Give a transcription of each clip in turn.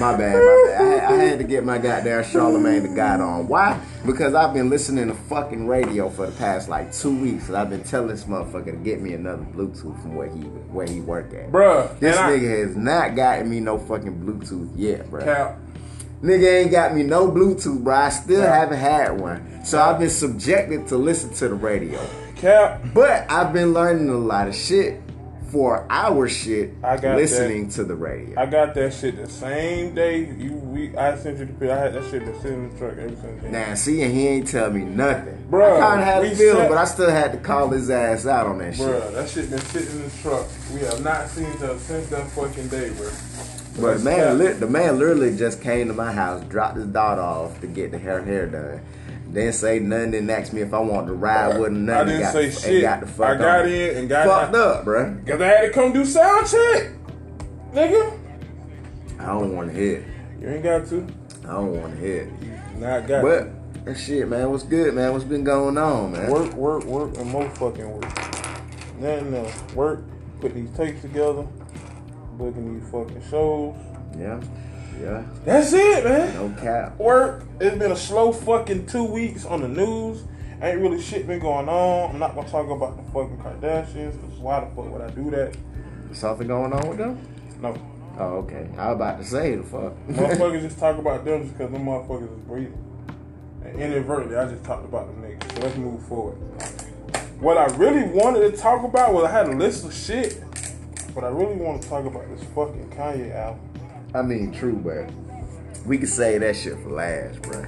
My bad, my bad. I had, I had to get my goddamn Charlemagne the God on. Why? Because I've been listening to fucking radio for the past like two weeks, and I've been telling this motherfucker to get me another Bluetooth from where he where he work at. Bruh, This and I- nigga has not gotten me no fucking Bluetooth yet, bro. Cap. Nigga ain't got me no Bluetooth, bro. I still Yeah. haven't had one. So I've been subjected to listen to the radio. Cap. But I've been learning a lot of shit for our shit I got listening to the radio. I got that shit the same day you we I sent you the pill. I had that shit been sitting in the truck ever since then. Now, see, and he ain't tell me nothing. Bruh, I kind of had a feeling, but I still had to call his ass out on that shit. Bruh, that shit been sitting in the truck. We have not seen each other since that fucking day, bro. But man, li- the man literally just came to my house, dropped his daughter off to get the hair hair done. Didn't say nothing. Didn't ask me if I wanted to ride with him. I didn't got, say shit. Got the fuck I got on. in and got fucked out. up, bruh. Cause I had to come do sound check, nigga. I don't want to hit. You ain't got to. I don't want to hit. Not got But that shit, man, what's good, man? What's been going on, man? Work, work, work, and more fucking work. Nothing else. Work, put these tapes together, booking these fucking shows. Yeah, yeah. That's it, man. No cap. Work. It's been a slow fucking two weeks on the news. Ain't really shit been going on. I'm not gonna talk about the fucking Kardashians. Cause why the fuck would I do that? Something going on with them? No. Oh, okay. I was about to say the fuck. motherfuckers just talk about them just because them motherfuckers is breathing. And inadvertently, I just talked about them niggas. So let's move forward. What I really wanted to talk about was I had a list of shit, but I really want to talk about this fucking Kanye album. I mean, true, but we could say that shit for last, bro.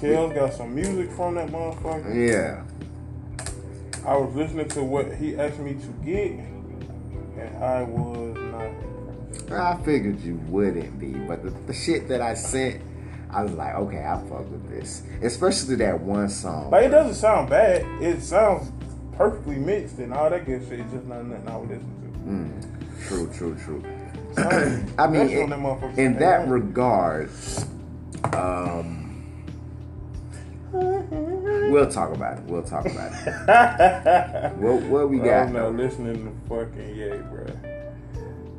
Kel's got some music from that motherfucker. Yeah. I was listening to what he asked me to get, and I was not. I figured you wouldn't be, but the, the shit that I sent, I was like, okay, I fuck with this. Especially that one song. Like it doesn't sound bad. It sounds perfectly mixed and all that good shit. It's just not nothing I would listen to. Mm, True, true, true. I mean, in, on them in that regard, um, we'll talk about it. We'll talk about it. what, what we got? I'm not listening to fucking Ye, bro.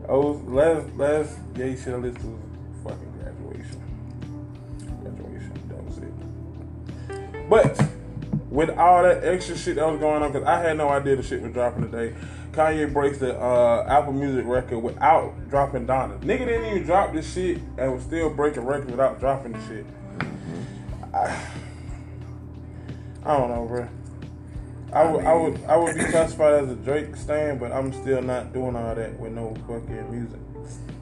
Oh, last last Ye shit I listened to was fucking graduation. Graduation, that was it. But with all that extra shit that was going on, because I had no idea the shit was dropping today. Kanye breaks the uh, Apple Music record without dropping Donda. Nigga didn't even drop this shit and was still breaking records without dropping the shit. I, I don't know, bro. I would, I would, I would be classified as a Drake stan, but I'm still not doing all that with no fucking music.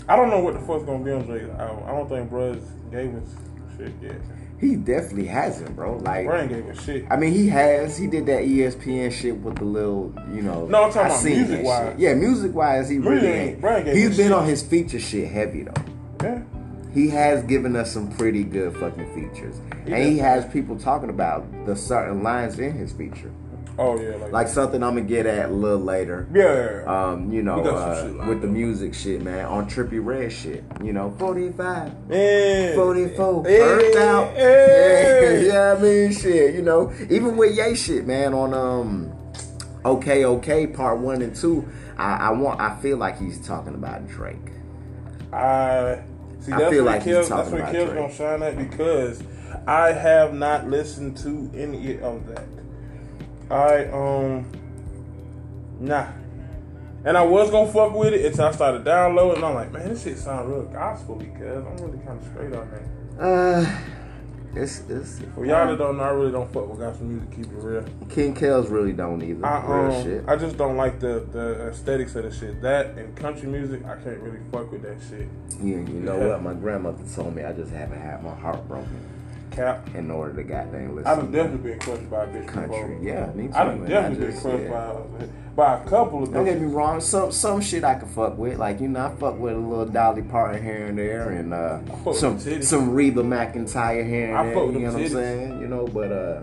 I don't know what the fuck's gonna be on Drake. album. I don't think Bruh gave us shit yet. He definitely hasn't, bro. Like, gave us shit. I mean, he has. He did that ESPN shit with the little, you know. No, I'm talking I about seen music-wise. shit. Yeah, music wise, he Music really ain't-. Brian gave He's been shit. on his feature shit heavy though. Yeah. He has given us some pretty good fucking features, He and he has people talking about the certain lines in his feature, Oh yeah, like, like something I'm gonna get at a little later. yeah. Um, you know, He got some uh, lined with the music shit, man, on Trippie Redd shit. You know, 45, yeah. 44, Yeah, burnt out. yeah. yeah, I mean, shit. You know, even with Ye shit, man, on um, okay, okay, part one and two. I, I want. I feel like he's talking about Drake. I see. I feel like he's Kells, talking that's where about Kills Drake. gonna shine at because I have not listened to any of that. I um, nah. And I was gonna fuck with it until I started downloading. And I'm like, man, this shit sound real gospel because I'm really kind of straight on that. Uh, it's it's. For y'all that don't know, I really don't fuck with gospel music. Keep it real. King Kells really don't either. I Real um, shit. I just don't like the the aesthetics of the shit. That and country music, I can't really fuck with that shit. you, you know Yeah. what? My grandmother told me I just haven't had my heart broken Cap. in order to goddamn listen. I done definitely been crushed by a bitch country. before. Yeah, me too. I've definitely just- been crushed yeah. by. by a couple of Don't get me wrong, some some shit I can fuck with. Like you know, I fuck with a little Dolly Parton here and there, and uh, some titties. some Reba McEntire here and I there. You know them what I'm saying? You know, but uh,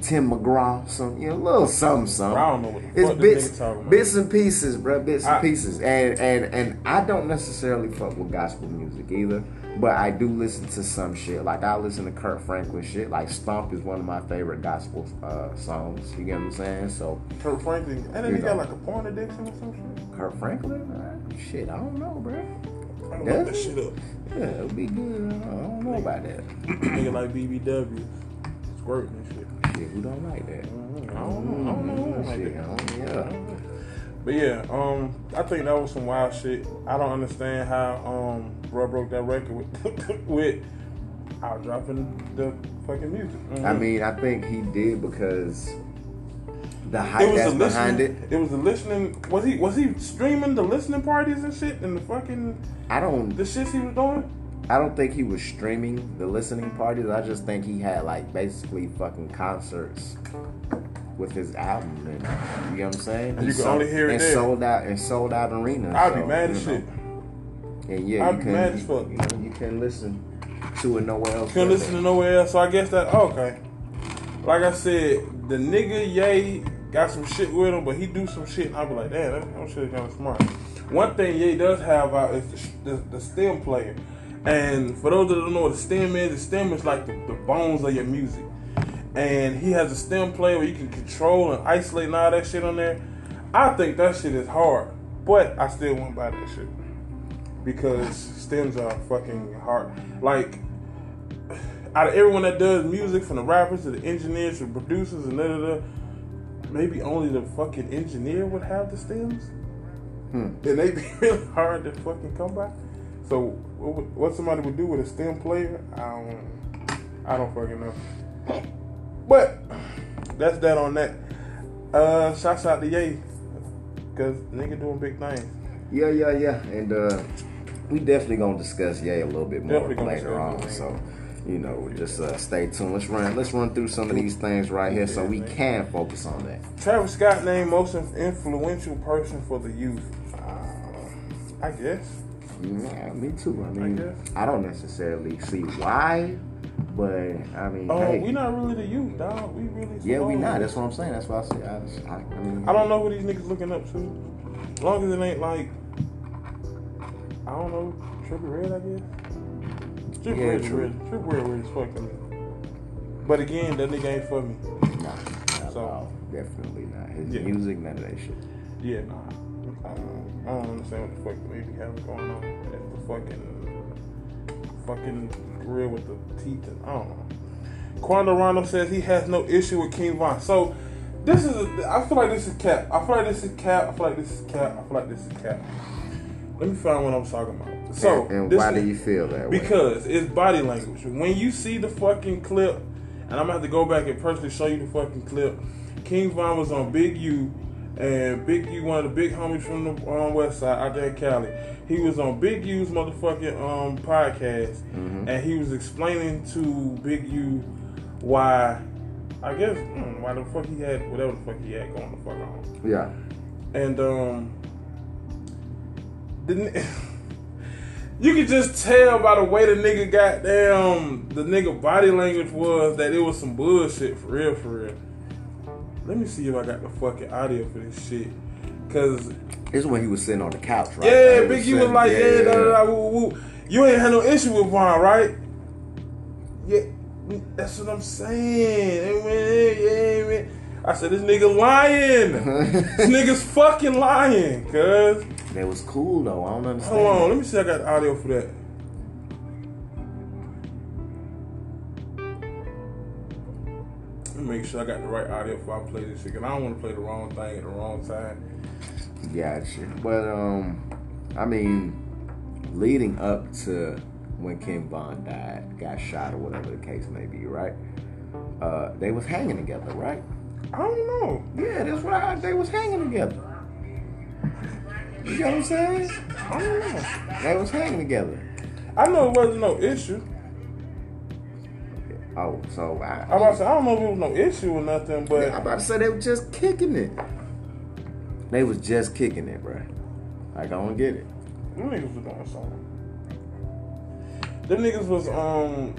Tim McGraw, some you know, little something, something. I don't know what the It's fuck this bits, talking about. bits and pieces, bro. Bits and I- pieces, and and and I don't necessarily fuck with gospel music either. But I do listen to some shit. Like I listen to Kirk Franklin shit. Like Stomp is one of my favorite gospel uh, songs. You get what I'm saying? So Kirk Franklin, and then You he got like a porn addiction or some shit. Kirk Franklin, uh, shit, I don't know, bro. Look that shit up. Yeah, it'll be good. I don't know about that. Nigga like BBW, squirting and shit. Shit, who don't like that? I don't know. I don't know. I don't like Shit, that. I don't- yeah. But yeah, um, I think that was some wild shit. I don't understand how um Bro broke that record with with out dropping the fucking music. Mhm. I mean, I think he did because the hype that's behind it. It was the listening. Was he was he streaming the listening parties and shit and the fucking I don't. the shit he was doing? I don't think he was streaming the listening parties. I just think he had like basically fucking concerts with his album, and you know what I'm saying. And He you can sold- only hear it and there. sold out and sold out arenas. I'd be mad as shit. And yeah, I'd you be can, mad as fuck. You, know, you can listen to it nowhere else. Couldn't but listen to nowhere else, so I guess that okay. Like I said, the nigga Ye got some shit with him, but he do some shit, and I be like, damn, that, that shit kind of smart. One thing Ye does have out is the, the, the stem player, and for those that don't know what a stem is, the stem is like the, the bones of your music, and he has a stem player where you can control and isolate and all that shit on there. I think that shit is hard, but I still won't buy that shit because stems are fucking hard. Like out of everyone that does music, from the rappers to the engineers to the producers and da da da, maybe only the fucking engineer would have the stems. Hmm. And they be really hard to fucking come by. So what, what somebody would do with a stem player, I don't, I don't fucking know. But that's that on that. Uh, shouts out to Ye, cause nigga doing big things. Yeah, yeah, yeah. And uh, we definitely gonna discuss Ye a little bit more later on. So, you know, just uh, stay tuned. Let's run. Let's run through some of these things right here, so we can focus on that. Travis Scott named most influential person for the youth. Uh, I guess. Yeah, me too. I mean, guess. I, don't necessarily see why, but I mean, Oh, hey, we not really the youth, dog. We really. yeah, we not. That's what I'm saying. That's why I say. I, I, I mean, I don't know who these niggas looking up to. As long as it ain't like, I don't know, Trippie Redd, I guess. Trippie Yeah, Red, true. Red, Trippie Redd weird as fuck to me. But again, that nigga ain't for me. Nah, So-. Definitely not. His Yeah. music, none of that shit. Yeah, nah. I don't, I don't understand what the fuck they be having going on. At the fucking, fucking grill with the teeth and I don't know. Quando Rondo says he has no issue with King Von. So this is, a, I feel like this is cap. I feel like this is cap. I feel like this is cap. I feel like this is cap. Let me find what I'm talking about. So and, and why is- do you feel that way? because it's body language. When you see the fucking clip, and I'm gonna have to go back and personally show you the fucking clip. King Von was on Big U, and Big U, one of the big homies from the um, West Side out there in Cali. He was on Big U's motherfucking um, podcast, Mm-hmm. and he was explaining to Big U why, I guess, mm, why the fuck he had whatever the fuck he had going the fuck on. yeah, And um the you could just tell by the way the nigga got down the nigga body language was that it was some bullshit for real for real. Let me see if I got the fucking audio for this shit. Cause this is when he was sitting on the couch, right? yeah, Like, Big U was like, yeah, da, da, da, woo, woo. You ain't had no issue with Von, right? Yeah, that's what I'm saying. Man, yeah, man. I said, this nigga lying. this nigga's fucking lying, cuz. That was cool though. I don't understand. Hold on, let me see. I got audio for that. Make sure I got the right audio before I play this shit. Cause I don't want to play the wrong thing at the wrong time. Gotcha. But um, I mean, leading up to when King Von died, got shot or whatever the case may be, right? Uh, they was hanging together, right? I don't know. Yeah, that's right. They was hanging together. You know what I'm saying? I don't know. They was hanging together. I know it wasn't no issue. Oh, so I, I'm about to say I don't know if it was no issue or nothing, but I'm about to say they were just kicking it. They was just kicking it, bro. Like I don't get it. Them niggas was doing something. Them niggas was um.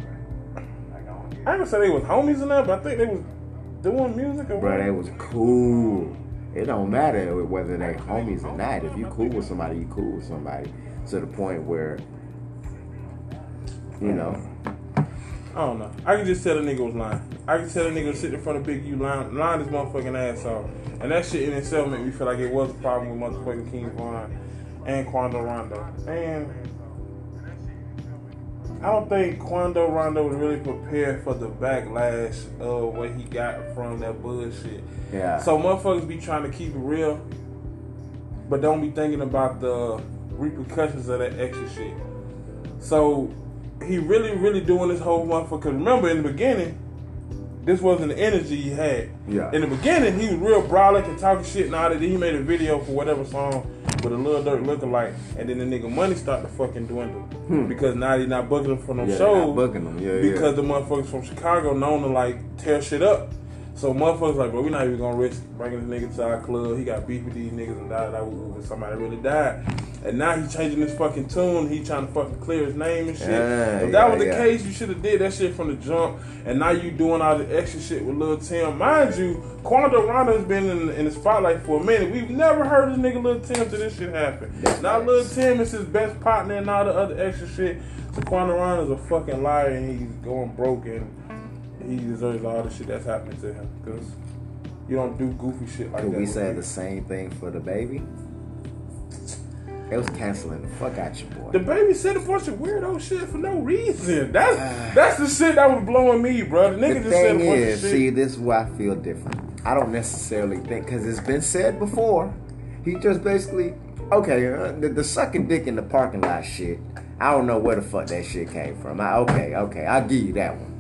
I ain't gonna say they was homies and that, but I think they was doing music or Bro, they was cool. It don't matter whether they homies or not. If you cool with somebody, you cool with somebody. To the point where, you know, I don't know. I can just tell the nigga was lying. I can tell the nigga was sitting in front of Big U lying, lying his motherfucking ass off. And that shit in itself made me feel like it was a problem with motherfucking King Von and Quando Rondo. And I don't think Quando Rondo was really prepared for the backlash of what he got from that bullshit. yeah. So motherfuckers be trying to keep it real, but don't be thinking about the repercussions of that extra shit. So he really, really doing this whole motherfucker. 'cause remember in the beginning, this wasn't the energy he had. Yeah. In the beginning, he was real brolic and talking shit and all that. Then he made a video for whatever song with a little dirt looking like, and then the nigga money started to fucking dwindle hmm. because now he's not booking him for no yeah, shows not booking them. Yeah, because yeah. the motherfuckers from Chicago known to like tear shit up. So motherfuckers like, bro, we not even gonna risk bringing this nigga to our club. He got beef with these niggas and died with somebody really died. And now he changing his fucking tune. He trying to fucking clear his name and shit. Yeah, if that yeah, was the yeah. case, you should have did that shit from the jump. And now you doing all the extra shit with Lil Tim. Mind you, Quando Rondo has been in, in the spotlight for a minute. We've never heard this nigga Lil Tim till this shit happened. That's now facts. Lil Tim is his best partner and all the other extra shit. So Quando is a fucking liar and he's going broke and he deserves all the shit that's happening to him. Because you don't do goofy shit like Could that. we say the same thing for the baby? They was canceling the fuck out you, boy. The baby said a bunch of weirdo shit for no reason. That's that's the shit that was blowing me, bro. The nigga the just said a bunch is, of shit. see, this is why I feel different. I don't necessarily think because it's been said before. He just basically, okay, uh, the, the sucking dick in the parking lot shit. I don't know where the fuck that shit came from. I, okay, okay, I'll give you that one.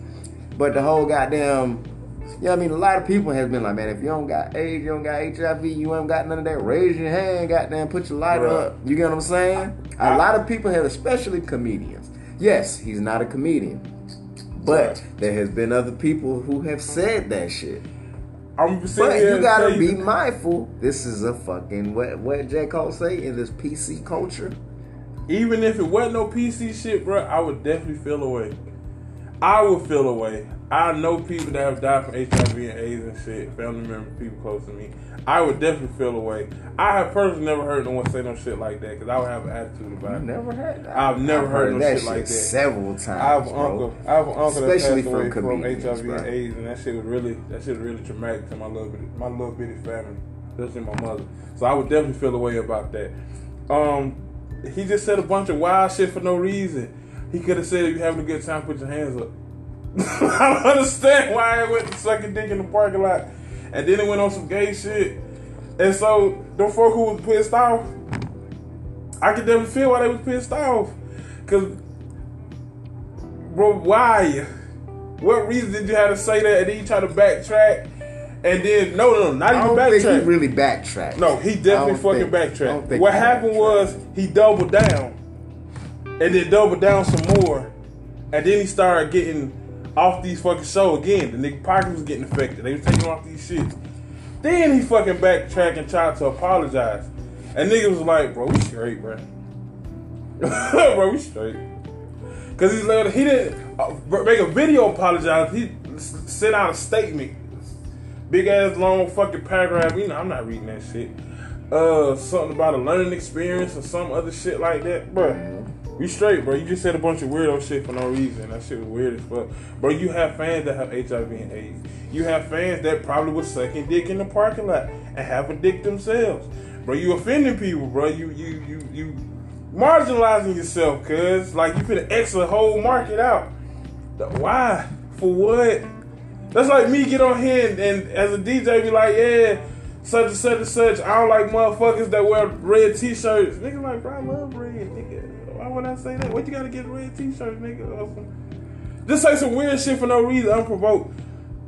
But the whole goddamn, you yeah, I mean, a lot of people has been like, man, if you don't got AIDS, you don't got HIV, you ain't got none of that. Raise your hand, goddamn, put your light Right. up. You get what I'm saying? A lot of people have, especially comedians. Yes, he's not a comedian. But Right. there has been other people who have said that shit. I'm But you gotta be mindful. This is a fucking what what J. Cole say in this PC culture. Even if it wasn't no PC shit, bro, I would definitely feel away. I would feel away. I know people that have died from HIV and AIDS and shit, family members, people close to me. I would definitely feel away. I have personally never heard no one say no shit like that because I would have an attitude about it. I it. never heard that. I've never heard no that shit like that. several times. I have an bro. uncle. I have an uncle Especially that passed from away from HIV bro. and AIDS, and that shit was really that shit was really traumatic to my little bitty, my little bitty family, especially my mother. So I would definitely feel a way about that. Um, he just said a bunch of wild shit for no reason. He could have said, "If you're having a good time, put your hands up." I don't understand why I went to sucking dick in the parking lot, and then it went on some gay shit. And so the folk who was pissed off, I could definitely feel why they was pissed off, cause bro, why? What reason did you have to say that? And then you try to backtrack, and then no, no, not I even don't think he really backtracked. No, he definitely fucking think- backtracked. What happened was he doubled down, and then doubled down some more, and then he started getting off these fucking show again. The nigga pocket was getting affected. They was taking off these shits. Then he fucking backtracked and tried to apologize, and niggas was like, "Bro, we straight, bro. bro, we straight." Cause he's like, he didn't uh, make a video apologize. He sent out a statement big ass long fucking paragraph. You know, I'm not reading that shit. Uh, something about a learning experience or some other shit like that, bro. You straight, bro. You just said a bunch of weirdo shit for no reason. That shit was weird as fuck, bro. You have fans that have HIV and AIDS. You have fans that probably was sucking dick in the parking lot and have a dick themselves, bro. You offending people, bro. You you you you marginalizing yourself, cuz like you finna X the whole market out. Why? For what? That's like me get on here and, and as a DJ be like, yeah, such and such and such. I don't like motherfuckers that wear red t-shirts. Nigga like, bro, I love red, nigga. Why would I say that? What you gotta get red t-shirts, nigga? Just say some weird shit for no reason, unprovoked.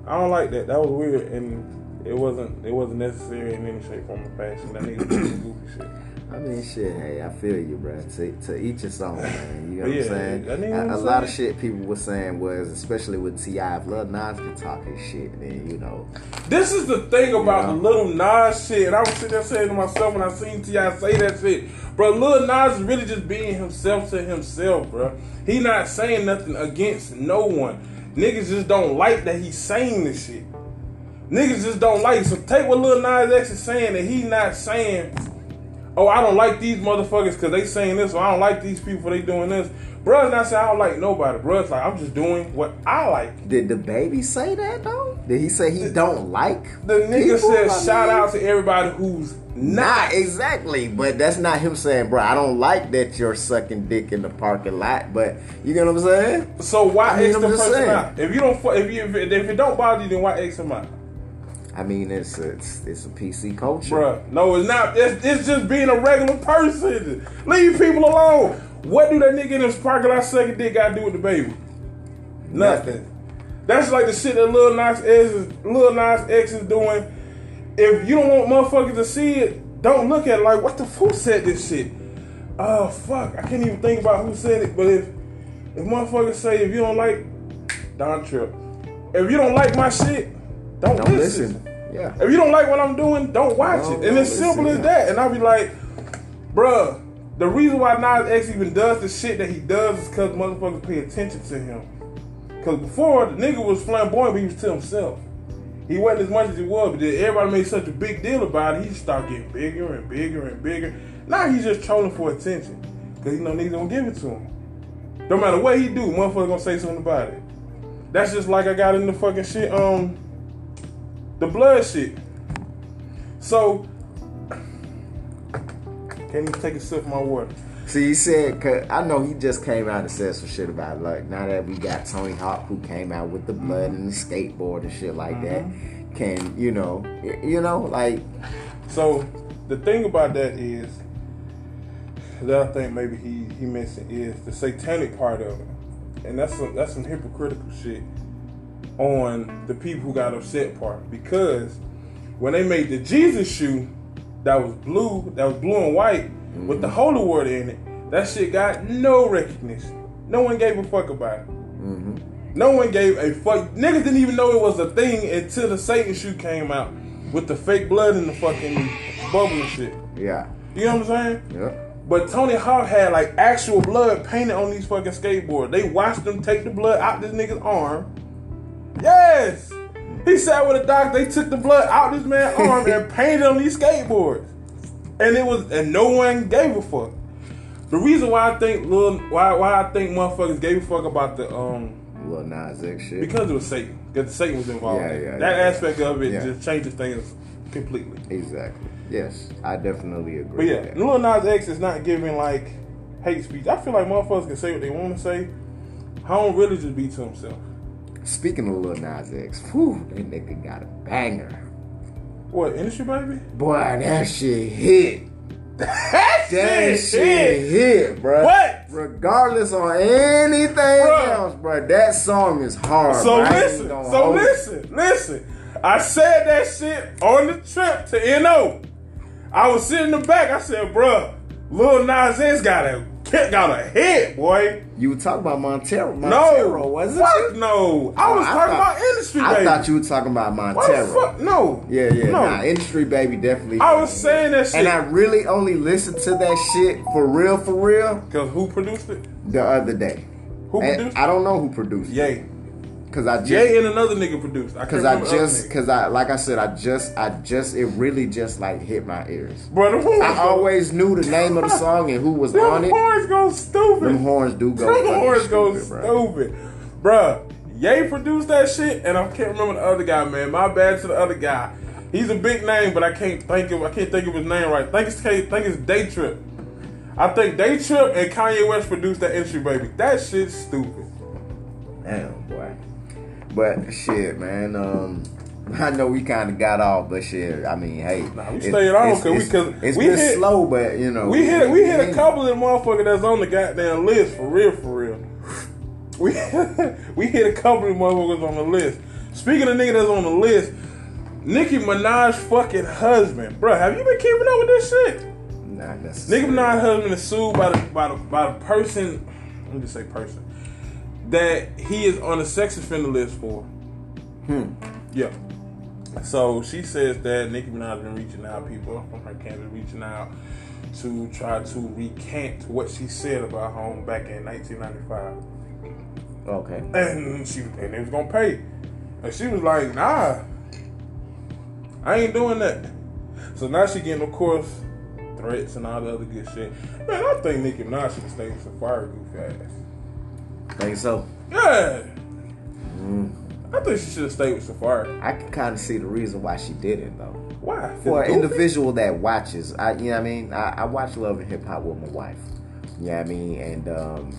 I don't like that. That was weird and it wasn't it wasn't necessary in any shape, form, or fashion. That nigga goofy shit. I mean, shit. Hey, I feel you, bro. To, to each his own, man. You know Yeah, what I'm saying? I mean, a, a lot of shit people were saying was, especially with T.I., if Lil Nas could talk his shit, then you know, This is the thing about Yeah. the little Nas shit. And I was sitting there saying to myself when I seen T.I. say that shit. Bro, Lil Nas is really just being himself to himself, bro. He not saying nothing against no one. Niggas just don't like that he's saying this shit. Niggas just don't like it. So take what Lil Nas X is saying and he not saying, oh, I don't like these motherfuckers because they saying this or I don't like these people they doing this. Bruh's not saying I don't like nobody. Bruh's like, I'm just doing what I like. did the baby say that though? Did he say he don't like The nigga people? said, I shout mean, out to everybody who's Not exactly, but that's not him saying, bro. I don't like that you're sucking dick in the parking lot. But you get what I'm saying? So why I mean, the person saying. out? If you don't, if you if if it don't bother you, then why X him out, I mean, it's it's, it's a PC culture. Bruh, No, it's not. It's, it's just being a regular person. Leave people alone. What do that nigga in this parking lot sucking dick got to do with the baby? Nothing. That's like the shit that Lil Nas X is, Lil Nas X is doing. If you don't want motherfuckers to see it, don't look at it like what the who said this shit. Oh fuck, I can't even think about who said it. But if if motherfuckers say if you don't like Don Trip, if you don't like my shit, don't, Don't listen. listen. Yeah. If you don't like what I'm doing, don't watch Don't- it. And it's simple as that. And I'll be like, bruh, the reason why Nas X even does the shit that he does is because motherfuckers pay attention to him. Because before, the nigga was flamboyant, but he was to himself. He wasn't as much as he was, but then everybody made such a big deal about it, he just started getting bigger and bigger and bigger. Now he's just trolling for attention. Because he know niggas don't give it to him. No matter what he do, motherfucker gonna say something about it. That's just like I got in the fucking shit, um, the blood shit. So, can you take a sip of my water? See, he said, cause I know he just came out and said some shit about. Like now that we got Tony Hawk who came out with the blood and the skateboard and shit like that, mm-hmm. can you know, you know, like So, the thing about that is, that I think maybe he he mentioned is the satanic part of it, and that's some, that's some hypocritical shit on the people who got upset part because when they made the Jesus shoe that was blue, that was blue and white with the mm-hmm. holy word in it, that shit got no recognition. No one gave a fuck about it. Mm-hmm. No one gave a fuck. Niggas didn't even know it was a thing until the Satan shoe came out with the fake blood and the fucking bubble and shit. yeah, You know what I'm saying? yeah. But Tony Hawk had like actual blood painted on these fucking skateboards. They watched them take the blood out this nigga's arm. Yes! He sat with a doctor, they took the blood out this man's arm and painted on these skateboards. And it was and no one gave a fuck. The reason why I think little why why I think motherfuckers gave a fuck about the um Lil Nas X shit. because it was Satan. Because Satan was involved. Yeah, yeah, that yeah, aspect of it just changes things completely. exactly. Yes, I definitely agree. But yeah, with that. Lil Nas X is not giving like hate speech. I feel like motherfuckers can say what they want to say. Home really just be to himself. Speaking of Lil Nas X, whew, that nigga got a banger. What industry baby? Boy, that shit hit. that That shit hit, bro. What? Regardless on anything Bruh. else, bro, that song is hard. So bro. Listen, so listen, listen. I said that shit on the trip to NO. I was sitting in the back. I said, bruh, Lil Nas X got a got a hit, boy. You were talking about Montero, No, wasn't fuck you? no. I oh, was I talking thought- about industry, I baby. thought you were talking about Montero. fuck? No. Yeah, yeah, No. nah, industry baby definitely. I was saying that shit. and I really only listened to that shit for real, for real, Cause who produced it? the other day. Who And produced I don't know who produced it Ye. Because I just Jay and another nigga produced. I because I other just because I like I said I just I just it really just like hit my ears. Bro, I go- always knew the name of the song and who was them on it. horns go stupid. Them horns do go. Them horns go stupid, bro. stupid. Bruh, Ye produced that shit, and I can't remember the other guy, man. My bad to the other guy. He's a big name, but I can't think of I can't think of his name right. Think it's think it's Day Trip. I think Day Trip and Kanye West produced that entry, baby. That shit's stupid. Damn, boy. But shit, man. Um, I know we kind of got off, but shit. I mean, hey, Nah, we stayed on it's- 'cause we- it's- 'cause it's we been hit- slow, but you know, We hit we hit a couple of the motherfuckers that's on the goddamn list for real, for real. We we hit a couple of motherfuckers on the list. Speaking of nigga that's on the list, Nicki Minaj fucking husband, bro. Have you been keeping up with this shit? Nah, not Nicki. Minaj husband is sued by the by the by the person. Let me just say person that he is on a sex offender list for. Hmm. Yeah. So she says that Nicki Minaj has been reaching out, people from her campus reaching out to try to recant what she said about home back in 1995, Okay. and she and they was gonna pay, and she was like, Nah, I ain't doing that. So now she getting, of course, threats and all the other good shit. Man, I think Nicki Minaj should have stayed with Safaree goofy ass. Think so? Yeah, Mm. I think she should have stayed with Safaree. I can kind of see the reason why she didn't though. Why? For an individual that watches, I you know what I mean. I, I watch Love and Hip Hop with my wife. You know what I mean, and um,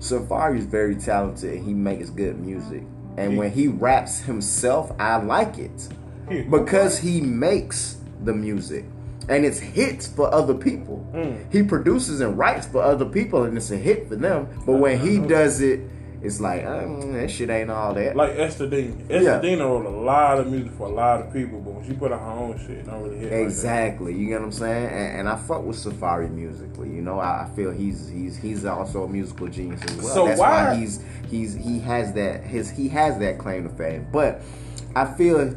Safaree is very talented. He makes good music, and He- when he raps himself, I like it He- because he makes the music. And it's hits for other people. Mm. He produces and writes for other people, and it's a hit for them. But when he does it, it's like um, that shit ain't all that. Like Esther Dean. Esther Yeah. Dean wrote a lot of music for a lot of people, but when she put out her own shit, it don't really hit. like. Exactly, you get what I'm saying, and, and I fuck with Safaree musically. You know, I, I feel he's he's he's also a musical genius as well. So That's why- why he's he's he has that his he has that claim to fame. But I feel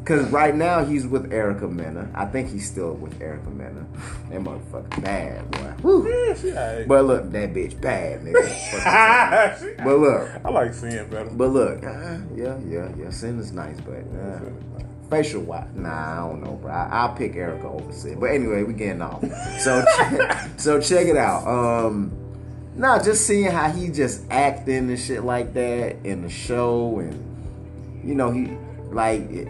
because right now he's with Erica Mena. I think he's still with Erica Mena. That motherfucker bad boy. Woo. Yeah. But look, that bitch bad, nigga. But look, I like seeing better. but look, uh, yeah, yeah, yeah. Sin is nice, but. Uh, Facial wash? Nah, I don't know, bro. I, I'll pick Erica over Sid. But anyway, we getting off. So, so check it out. Um, nah, just seeing how he just acting and shit like that in the show, and you know he like it,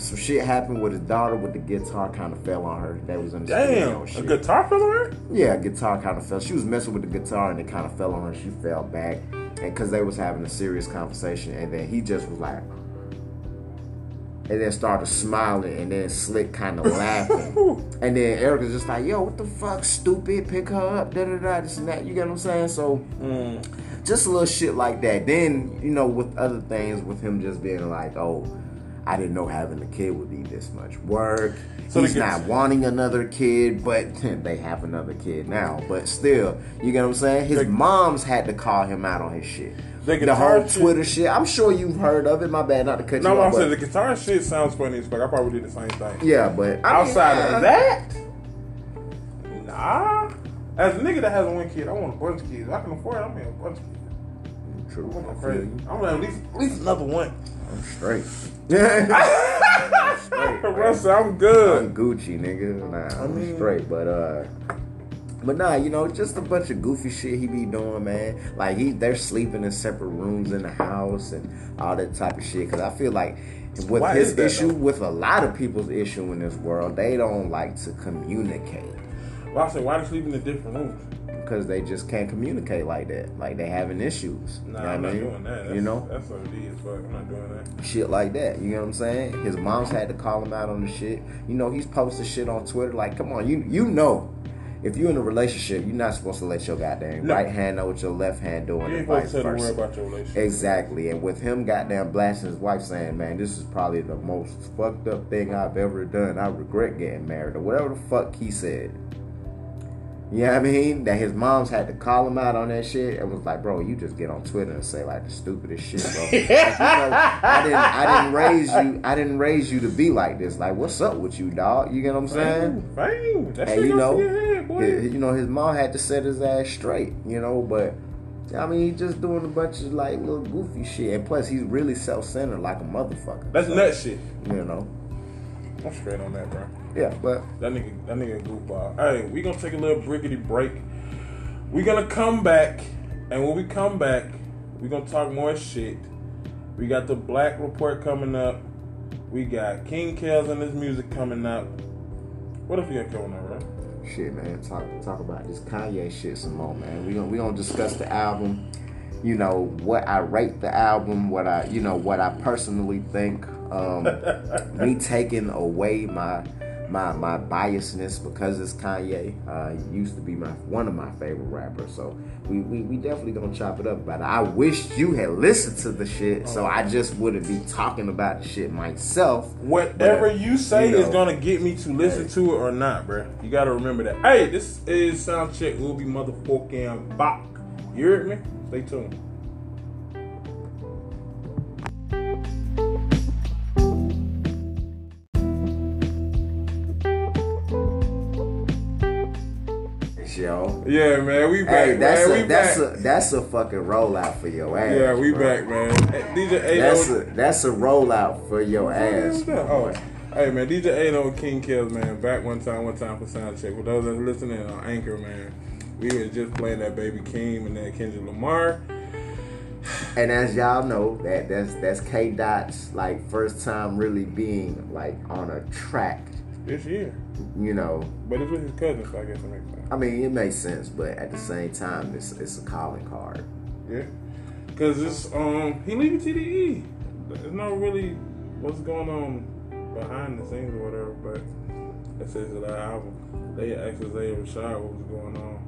some shit happened with his daughter with the guitar kind of fell on her. That was in the Damn, a guitar fell on her? Yeah, guitar kind of fell. She was messing with the guitar and it kind of fell on her. She fell back, and because they was having a serious conversation, and then he just was like, and then started smiling, and then Slick kind of laughing, and then Erica's just like, "Yo, what the fuck, stupid? Pick her up, da da da, this and that." You get what I'm saying? So Mm. just a little shit like that. Then you know, with other things, with him just being like, "Oh, I didn't know having a kid would be this much work." So He's not wanting another kid, but they have another kid now. But still, you get what I'm saying? His They- mom's had to call him out on his shit. The The whole Twitter shit. I'm sure you've heard of it. My bad, not to cut No, you I'm off. saying the guitar shit sounds funny as fuck. I probably did the same thing. yeah, but I Outside uh, of that, nah. As a nigga that has one kid, I want a bunch of kids. I can afford it. I'm having a bunch of kids. True, I'm crazy. I'm at least at least another one. I'm straight. Straight. Russell, I'm good. I'm. Gucci, nigga. Nah, I'm mean- straight. But uh, but nah, you know, just a bunch of goofy shit he be doing, man. Like he, they're sleeping in separate rooms in the house and all that type of shit. Cause I feel like with Why his issue, though? with a lot of people's issue in this world, they don't like to communicate Well, I said, why they sleep in different rooms? Because they just can't communicate like that. Like they having issues. Nah, you know I'm not mean? doing that. That's, you know. that's it is. Fuck, I'm not doing that. shit like that. You know what I'm saying? His mom's had to call him out on the shit. You know, he's posting shit on Twitter. Like, come on, you you know, if you're in a relationship, you're not supposed to let your goddamn No. right hand know what your left hand doing, You and vice to tell the versa. about your relationship. Exactly, and with him goddamn blasting his wife, saying, "Man, this is probably the most fucked up thing I've ever done. I regret getting married," or whatever the fuck he said. You know what I mean? That his mom's had to call him out on that shit and was like, bro, you just get on Twitter and say like the stupidest shit, bro. Like, you know, I didn't I didn't raise you I didn't raise you to be like this. Like, what's up with you, dog? You get what I'm saying? Fame, fame. And you know, head, boy. his- you know, his mom had to set his ass straight, you know, but I mean, he's just doing a bunch of like little goofy shit, and plus, he's really self-centered like a motherfucker. That's So, nut shit. You know, I'm straight on that, bro. yeah, but That nigga, that nigga a goofball. Uh, hey, we gonna take a little brickety break. We gonna come back, and when we come back, we gonna talk more shit. We got the Black Report coming up. We got King Kells and his music coming up. What if we got coming up, bro? shit, man, talk talk about this Kanye shit some more, man. We gonna we gonna discuss the album. You know what I rate the album, what I you know what I personally think. Um, me taking away my my my biasness because it's Kanye. Uh, he used to be my one of my favorite rappers, so we, we, we definitely gonna chop it up about it. I wish you had listened to the shit, so I just wouldn't be talking about the shit myself. Whatever But, you say you is gonna get me to listen Hey. to it or not, bruh. You gotta remember that. Hey, this is sound check. Will be motherfucking back. You heard me? Stay tuned. Yo. Yeah, man, we back, Hey, that's man. a we that's back. a that's a fucking rollout for your ass. yeah, we bro. back, man. DJ A That's a that's a rollout for your ass. Oh, hey man, DJ Ado King Kells, man. Back one time, one time for sound check. For those that are listening on Anchor, man, we were just playing that Baby Keem and that Kendrick Lamar. And as y'all know, that that's that's K Dot's like first time really being like on a track. This year, You know, but it's with his cousin, so I guess it makes sense. I mean it makes sense, but at the same time, it's it's a calling card. Yeah, because it's um he leaving TDE. There's no really what's going on behind the scenes or whatever, but it says that album. They asked Isaiah Rashad what was going on,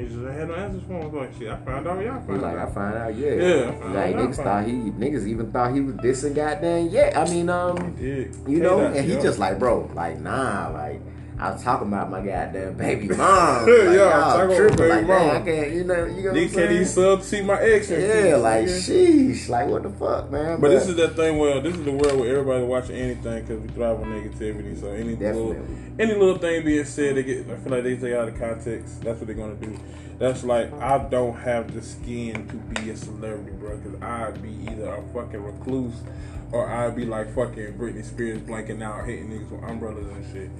they just had no answers for him. I was like, shit, I found out, y'all found like I out. find out, yeah. Yeah, I found like out, niggas I found thought he niggas even thought he was dissing goddamn yeah. I mean um you know, and he just like bro, like nah, like. I was talking about my goddamn baby mom. Yeah, I'm talking about tripping. baby like, mom. I can't, you know, you know what I'm These sub see my ex. and Yeah, like nigga. sheesh, like what the fuck, man? But this is that thing where this is the world where everybody watching anything because we thrive on negativity. So any little, any little thing being said, they get. I feel like they take out of context. That's what they're gonna do. That's like I don't have the skin to be a celebrity, bro. Because I'd be either a fucking recluse or I'd be like fucking Britney Spears blanking out, hitting niggas with umbrellas and shit.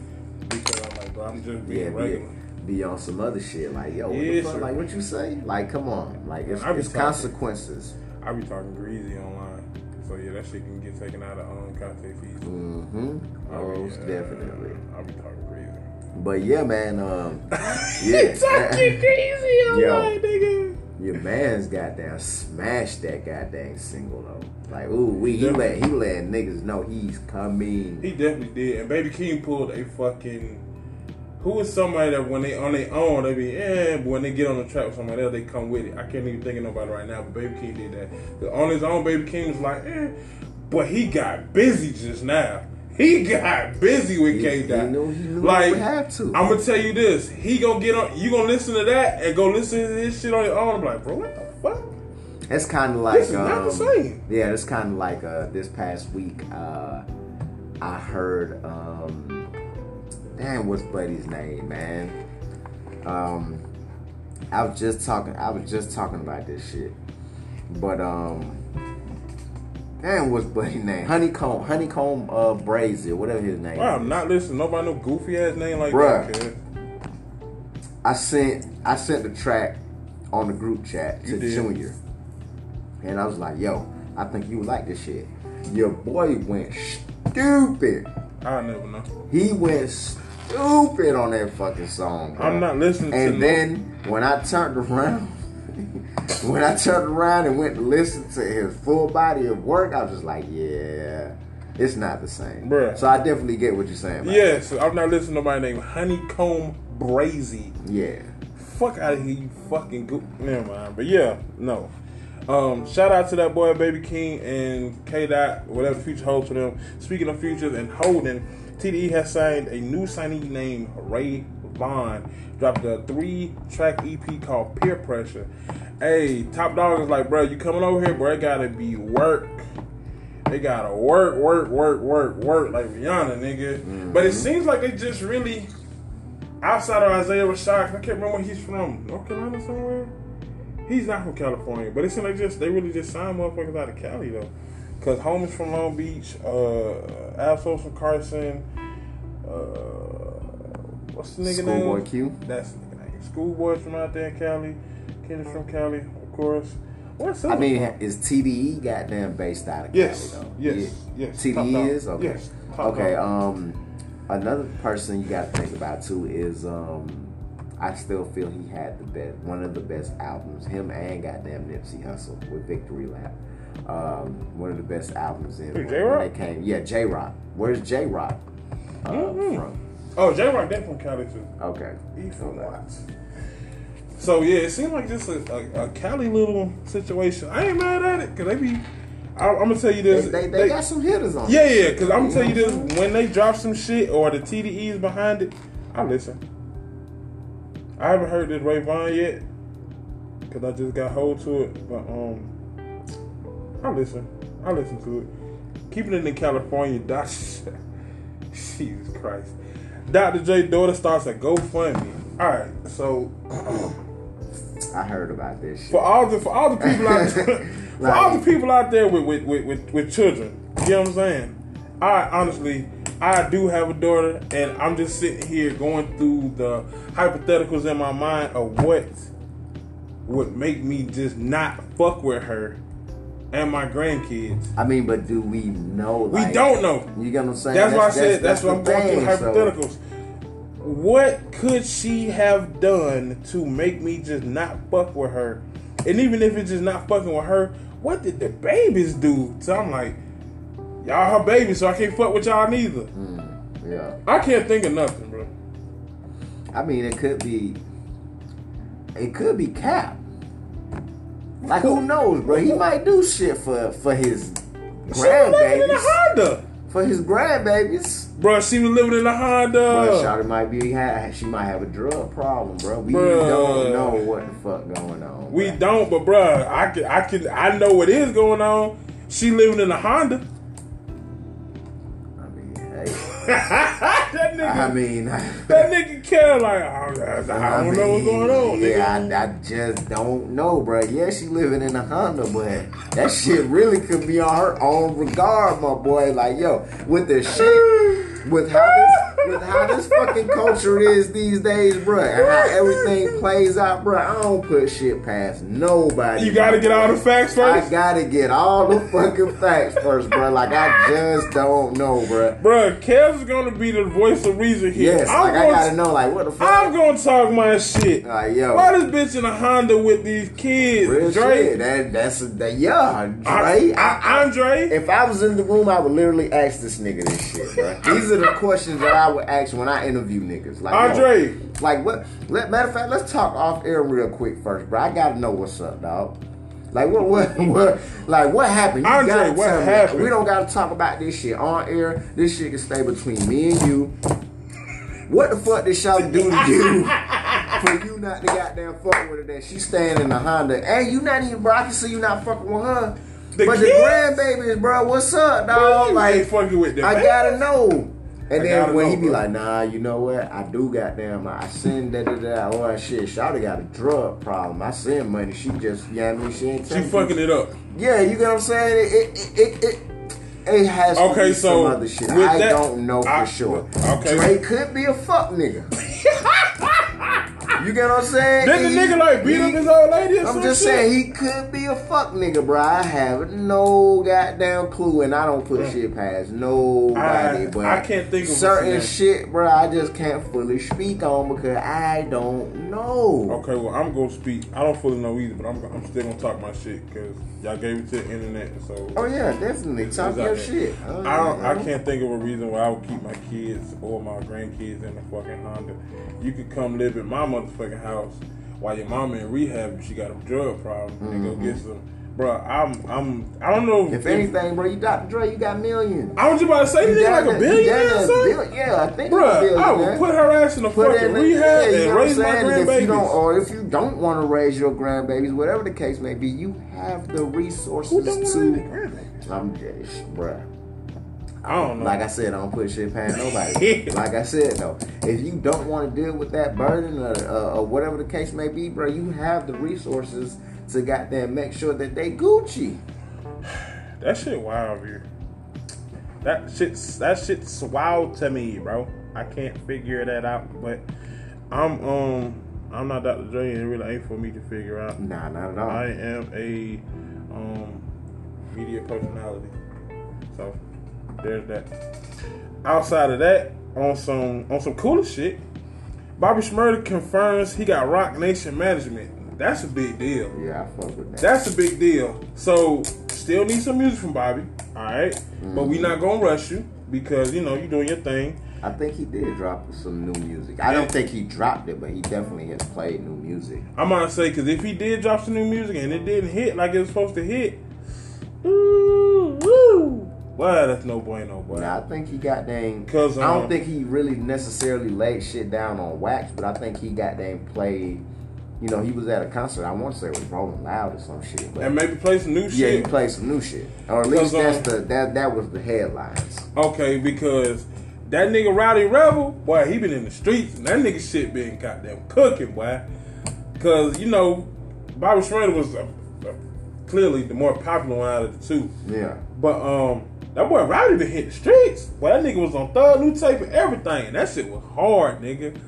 Because I'm like, bro, I'm just being yeah, regular. be, be on some other shit. Like yo, what Yeah, the fuck? sir. Like what you say? Like come on, like it's, I it's talking. consequences. I be talking greasy online. So yeah, that shit can get taken out of um, context easy. Mm-hmm. Most definitely. I'll be talking crazy. But yeah, man. Um, yeah, talking crazy, I'm like, nigga. Your man's goddamn smashed that goddamn single though. Like ooh, we he let he let niggas know he's coming. He definitely did. And Baby Keem pulled a fucking. Who is somebody that when they on their own they be eh, but when they get on the track with somebody else they come with it. I can't even think of nobody right now, but Baby Keem did that. On his own, Baby Keem was like, eh, but he got busy just now. He got busy with He- K Dot. knew- he knew he like, have to. I'm gonna tell you this. He gonna get on. You gonna listen to that and go listen to this shit on your own. I'm like, bro, what the fuck? It's kind of like This is not um, the same. Yeah, it's kind of like uh, this past week. Uh, I heard. Um, damn, what's Buddy's name, man? Um, I was just talking. I was just talking about this shit, but um, damn, what's Buddy's name? Honeykomb, Honeykomb, uh, Brazy, whatever his name. Bro, I'm not listening. Nobody no goofy ass name like Bruh. that. kid. I sent I sent the track on the group chat to. Junior, and I was like, "Yo, I think you would like this shit." Your boy went stupid. I never know. He went stupid on that fucking song. bro. I'm not listening to And no- then when I turned around, when I turned around and went to listen to his full body of work, I was just like, "Yeah, it's not the same." Bruh. So I definitely get what you're saying. Yes, I'm not listening to my name, Honeykomb Brazy. Yeah. Fuck out of here, you fucking goof. Never mind. But yeah, no. Um, shout out to that boy Baby Keem and K Dot, whatever the future holds for them. Speaking of futures and holding, TDE has signed a new signee named Ray Vaughn. Dropped a three track EP called Peer Pressure. Hey, Top Dog is like, bro, you coming over here, bro? It gotta be work. They gotta work, work, work, work, work like Rihanna, nigga. But it seems like they just really outside of Isaiah Rashad. I can't remember where he's from. North Carolina somewhere. He's not from California, but it seems like just they really just signed motherfuckers out of Cali though. Cause home is from Long Beach, uh, Ab-Soul's from Carson. Uh, what's the nigga Schoolboy name? Q. That's the nigga name. Schoolboy's from out there in Cali. Kendrick's from Cali, of course. What's up? I mean, is TDE goddamn based out of Cali Yes, though? yes, yes. Top TDE is okay. Yes, top okay. dog. Um, another person you got to think about too is um, I still feel he had the best, one of the best albums. Him and goddamn Nipsey Hussle with Victory Lap. Um, one of the best albums in Who, when Jay Rock? they came. Yeah, Jay Rock. Where's Jay Rock? uh, Mhm. from? Oh, Jay Rock from Cali too. Okay. He from. Watts. So yeah, it seemed like just a, a, a Cali little situation. I ain't mad at it because they be. I, I'm gonna tell you this. they, they they- got some hitters on. yeah, yeah. Because I'm gonna tell you this: when they drop some shit or the TDEs behind it, I listen. I haven't heard this Ray Vaughn yet because I just got hold to it, but um, I listen. I listen to it. Keeping it in California, Dr. Jesus Christ. Dr. J daughter starts a GoFundMe. All right, so I heard about this shit. for all the for all the people out there, for all the people out there with with, with, with with children, you know what I'm saying? I honestly, I do have a daughter, and I'm just sitting here going through the hypotheticals in my mind of what would make me just not fuck with her and my grandkids. I mean, but do we know? We don't know. You get what I'm saying? That's, why I said that's, what I'm going through thing, so- hypotheticals. What could she have done to make me just not fuck with her? And even if it's just not fucking with her, what did the babies do? So I'm like, y'all her babies, so I can't fuck with y'all neither. Mm, yeah. I can't think of nothing, bro. I mean, it could be. It could be Cap. Like who knows, bro? He might do shit for for his She was living in a grandbabies. Honda, For his grandbabies. bro. She was living in a Honda. But Shawty might be she might have a drug problem, bro. We Bruh. don't know what the fuck going on. we don't, but bro, I can, I can, I know what is going on. She living in a Honda. I mean, hey. nigga. I mean, That nigga care like oh, I, I don't know what's going on. Yeah, nigga. I, I just don't know, bro. Yeah, she living in a Honda, but that shit really could be on her own regard, my boy. Like, yo, with the shit, with how this, with how this fucking culture is these days, bro, and how everything plays out, bro. I don't put shit past nobody. you gotta get all the facts first. I gotta get all the fucking facts first, bro. Like, I just don't know, bro. Bruh, Kev's is gonna be the voice of reason here. Yes, I'm like I gotta know, like, what the fuck? I'm gonna talk my shit. Like, yo. Why this bitch in a Honda with these kids, Real Dre? shit. That that's a, that yeah, Dre. I, I, Andre, if I was in the room, I would literally ask this nigga this shit, bro. These are the questions that I would ask when I interview niggas. Like, yo, Andre. like what? Let, matter of fact, let's talk off air real quick first, bro. I gotta know what's up, dog. Like what? What? What? Like what happened? You Andre, what tell me. happened? We don't gotta talk about this shit on air. This shit can stay between me and you. What the fuck did y'all do to you for you not to goddamn fuck with her? That she staying in the Honda, and you not even, bro. I can see you not fucking with her. The but kids? the grandbabies, bro, what's up, dog? ain't Like, fucking with them. I gotta know. And I then when know, he be bro. like, nah, you know what? I do goddamn, I send da da da. Oh shit, Shawty got a drug problem. I send money. She just, you know what I mean? She ain't She fucking it up. Yeah, you get what I'm saying? It it it. it it has to Okay, be so some other shit. I that- don't know for I- sure. okay. Dre could be a fuck nigga. you get what I'm saying? Did the nigga like beat he- up his old lady or I'm just shit? saying he could be a fuck nigga, bro. I have no goddamn clue, and I don't put shit past nobody. I- but I can't think of certain shit, bro. I just can't fully speak on because I don't know. Okay, well, I'm gonna speak. I don't fully know either, but I'm, I'm still gonna talk my shit because y'all gave it to the internet. So Oh yeah, definitely talk your shit. Uh, I don't. I can't think of a reason why I would keep my kids or my grandkids in a fucking Honda. You could come live in my motherfucking house while your mama in rehab and she got a drug problem and go get some. Bruh, I'm. I'm. I don't know. Mm-hmm. If anything, bro, you Dr. Dre, you got millions. I was just about to say, You got like a billionaire or something. bill- Yeah, I think Bruh, I would put her ass in a Put fucking in the- rehab yeah, and raise my? And If you don't, grandbabies. or if you don't want to raise your grandbabies, whatever the case may be, you have the resources to grandbabies? I'm just, bruh. I don't know. Like I said, I don't put shit past nobody. like I said, though, if you don't want to deal with that burden or, uh, or whatever the case may be, bro, you have the resources to goddamn make sure that they Gucci. That shit wild, here. That shit's that shit's wild to me, bro. I can't figure that out. But I'm um I'm not Dr. Dre, and it really ain't for me to figure out. Nah, not at all. I am a um media personality, so there's that. Outside of that, on some on some cooler shit, Bobby Shmurda confirms he got Roc Nation management. That's a big deal. yeah, I fuck with that. That's a big deal. So still need some music from Bobby. All right? but we mm-hmm. not gonna rush you because you know you're doing your thing. I think he did drop some new music. I don't think he dropped it, but he definitely has played new music. I'm gonna say because if he did drop some new music and it didn't hit like it was supposed to hit, ooh, woo, well, that's no bueno, boy. I think he got dang. 'Cause, I don't um, think he really necessarily laid shit down on wax, but I think he got dang played. You know, he was at a concert. I want to say it was Rolling Loud or some shit. But And maybe play some new shit. yeah, he played some new shit, or at least um, that's the that that was the headlines. Okay, because that nigga Rowdy Rebel, boy, he been in the streets and that nigga shit been goddamn cooking, boy. Cause you know, Bobby Shmurda was uh, uh, clearly the more popular one out of the two. Yeah, But um, that boy Rowdy been hit the streets. Boy, that nigga was on third new tape and everything. That shit was hard, nigga.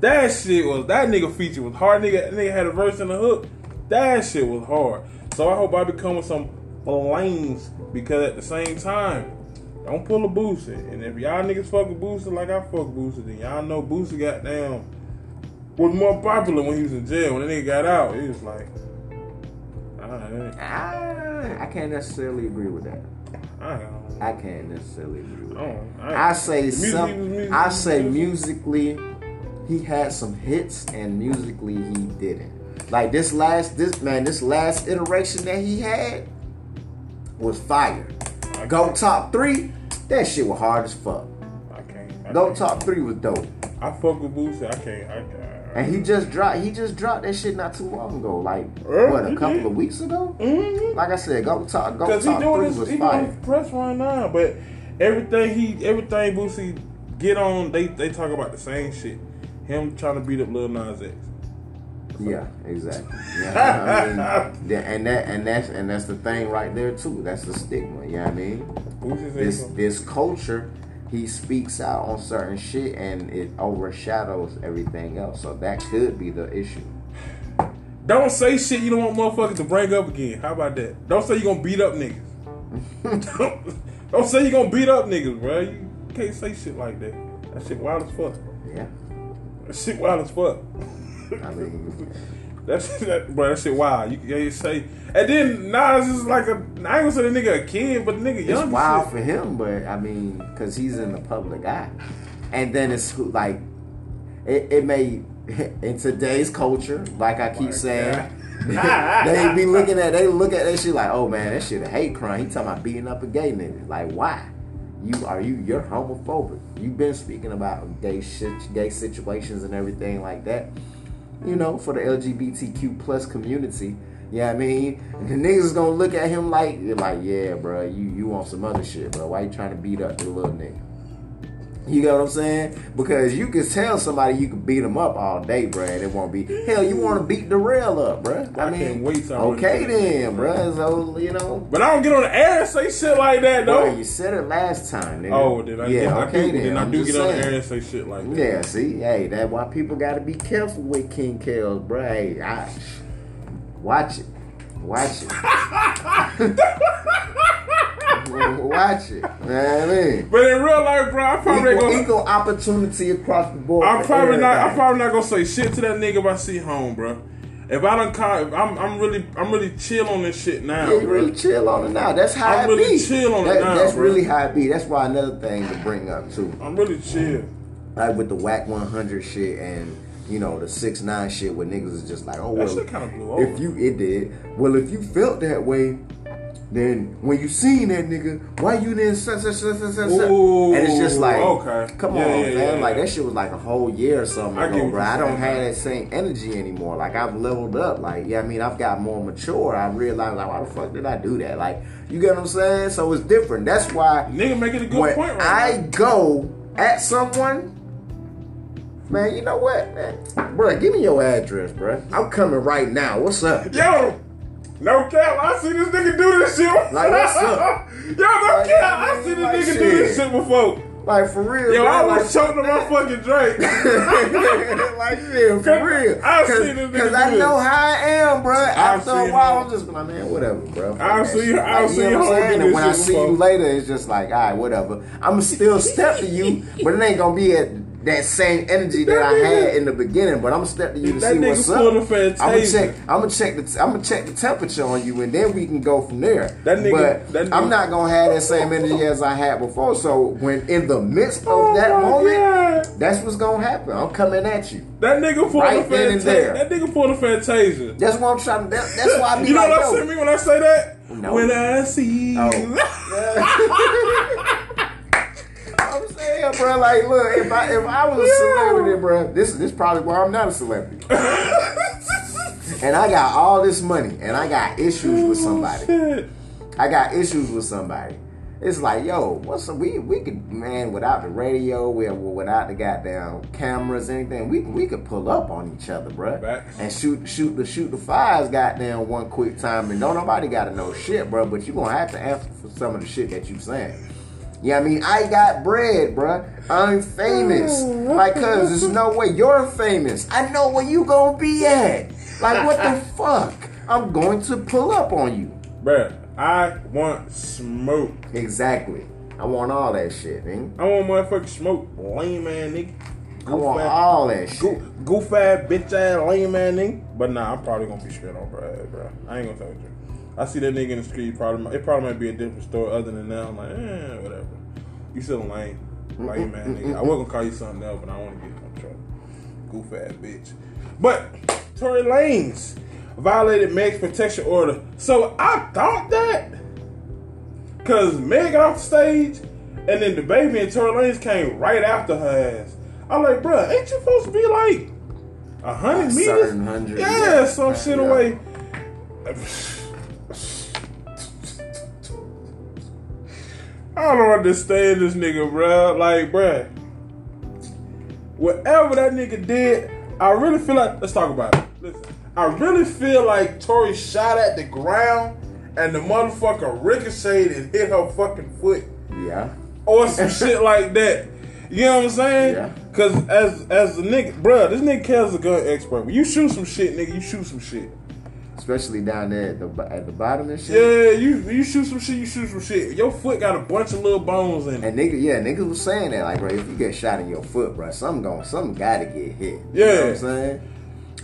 That shit was that nigga feature was hard. Nigga, that nigga had a verse and a hook. That shit was hard. So I hope I become with some flames because at the same time, don't pull a Boosie. And if y'all niggas fuck with Boosie like I fuck Boosie, then y'all know Boosie got down was more popular when he was in jail. When that nigga got out, he was like, I can't necessarily agree with that. I, I. I can't necessarily agree with that. Oh, I, I say some. music, I say music. musically, he had some hits, and musically he didn't. Like this last, this man, this last iteration that he had was fire. Goat Talk three, that shit was hard as fuck. I can't. I Go can't. top three was dope. I fuck with Boosie. I can't. I can't. And he just dropped, he just dropped that shit not too long ago. Like Yeah, what, a couple did. of weeks ago? Mm-hmm. Like I said, go talk go Because he doing his, was he doing fire. his press right now, but everything he, everything Boosie get on, they they talk about the same shit. Him trying to beat up Lil Nas X. Yeah, exactly. Yeah, I mean, and that and that's and that's the thing right there too. That's the stigma. You know what I mean? This this culture, he speaks out on certain shit and it overshadows everything else. So that could be the issue. Don't say shit you don't want motherfuckers to bring up again. How about that? Don't say you're gonna beat up niggas. don't, don't say you're gonna beat up niggas, bro. You can't say shit like that. That shit wild as fuck. Yeah, That shit wild as fuck. I mean, That shit, that, bro, that shit wild. You can't say. And then Nas is like a. I ain't gonna say the nigga a kid, but the nigga young. as wild shit. for him, but I mean, because he's in the public eye, and then it's like, it, it may in today's culture, like I keep saying. God. they be looking at they look at that shit like, oh man, that shit a hate crime. He talking about beating up a gay nigga. Like, why? You are you you're homophobic. You've been speaking about gay shit, gay situations and everything like that. You know, for the LGBTQ plus community. Yeah, I mean, the niggas gonna look at him like, like, yeah, bro, you you want some other shit, bro. Why you trying to beat up the little nigga? You know what I'm saying? Because you can tell somebody you can beat them up all day, bro, and it won't be. Hell, you want to beat Darrell up, bro? I, I mean, can't wait okay then, bro. So you know, But I don't get on the air and say shit like that, bro, though. you said it last time. Nigga. Oh, did I, yeah, I okay do, then. then I do get on the saying. air and say shit like that. Yeah, see, hey, that's why people got to be careful with King Kells, bro. Hey, I, watch it, watch it, watch it. Man, I mean, But in real life, bro, I probably equal, gonna. equal opportunity across the board. I'm probably not. I'm probably not gonna say shit to that nigga if I see home, bro. If I don't call, if I'm, I'm really, I'm really chill on this shit now, Yeah, you really chill on it now. That's how I'm it really be. chill on it That- now, That's bro. really how it be. That's why another thing to bring up too, I'm really chill. like with the Wack 100 shit and you know the six nine shit, where niggas is just like, oh That well, shit kind of if you it did well, if you felt that way. Then when you seen that nigga, why you didn't such such such such such? Ooh, And it's just like, okay. come Yeah, on, yeah, man. yeah, like that shit was like a whole year or something I ago, bro. I don't have that same energy anymore. Like I've leveled up. Like yeah, I mean, I've got more mature. I realized like, why the fuck did I do that? Like you get what I'm saying? So it's different. That's why Nigga making a good when point I now. go at someone, man, you know what, man, bro, give me your address, bro. I'm coming right now. What's up? Yo, no cap, I see this nigga do this shit. Like, what's up? Yo, no Like, cap, I I see this like, nigga do this shit before. Like for real, Yo, bro. I like, was choking on my fucking drink. like yeah, for real. I've seen this nigga Because I know how I am, bro. After a while. I'm just like, man, whatever, bro. That seen- shit. I've Like, seen you know what I'm And when I shit see you later, it's just like, all right, whatever. I'm still step to you, but it ain't gonna be at that same energy that, That I had in the beginning. But I'm gonna step to you to That see what's up. I'm gonna check. I'm gonna check the. I'm gonna check the temperature on you, and then we can go from there. That nigga- But that nigga- I'm not gonna have that same energy as I had before. So when in the midst of Oh that moment, God. that's what's gonna happen. I'm coming at you. That nigga pulled Right a Fantasia. That nigga pulled a Fantasia. That's what I'm trying to. That, that's why I be You know like, what say me when I say that? No. When I see you. Oh. I'm bro, like, look, if I if I was a celebrity, bro, this this probably why I'm not a celebrity. and I got all this money, and I got issues with somebody. Oh, shit. I got issues with somebody. It's like, yo, what's up? We we could man without the radio, we without the goddamn cameras, anything. We we could pull up on each other, bruh, Facts. and shoot shoot the shoot the fires, goddamn one quick time, and don't nobody got to know shit, bro. But you gonna have to answer for some of the shit that you saying. Yeah, I mean, I got bread, bruh. I'm famous. Mm. Like, cuz there's no way you're famous. I know where you gonna be at. Like, what the fuck? I'm going to pull up on you. Bruh, I want smoke. Exactly. I want all that shit, man. I want motherfucking smoke. Lame man, nigga. I want ass- all that shit. Goof, goof ass, bitch ass, lame man, nigga. But nah, I'm probably gonna be straight on Brad, bro. I ain't gonna tell you. I see that nigga in the street. Probably, it probably might be a different story. Other than that, I'm like, eh, whatever. You still lame, lame ass nigga. I was gonna call you something else, but I want to get in trouble. Goof ass bitch. But Tory Lanez violated Meg's protection order. So I thought that. Cause Meg got off the stage, and then the baby and Tory Lanez came right after her ass. I'm like, bruh, ain't you supposed to be like a hundred meters? yeah, yeah. some shit Yeah. away. I don't understand this nigga, bruh. Like, bruh, whatever that nigga did, I really feel like. Let's talk about it. Listen, I really feel like Tory shot at the ground and the motherfucker ricocheted and hit her fucking foot Yeah. or some shit like that. You know what I'm saying? Yeah. Cause as as a nigga, bruh, this nigga Kel's a gun expert. When you shoot some shit, nigga, you shoot some shit. Especially down there at the at the bottom and shit. Yeah, you you shoot some shit, you shoot some shit. Your foot got a bunch of little bones in it. And nigga, yeah, niggas was saying that, like, bro, if you get shot in your foot, bro, something going, something gotta get hit. You know Yeah. what I'm saying?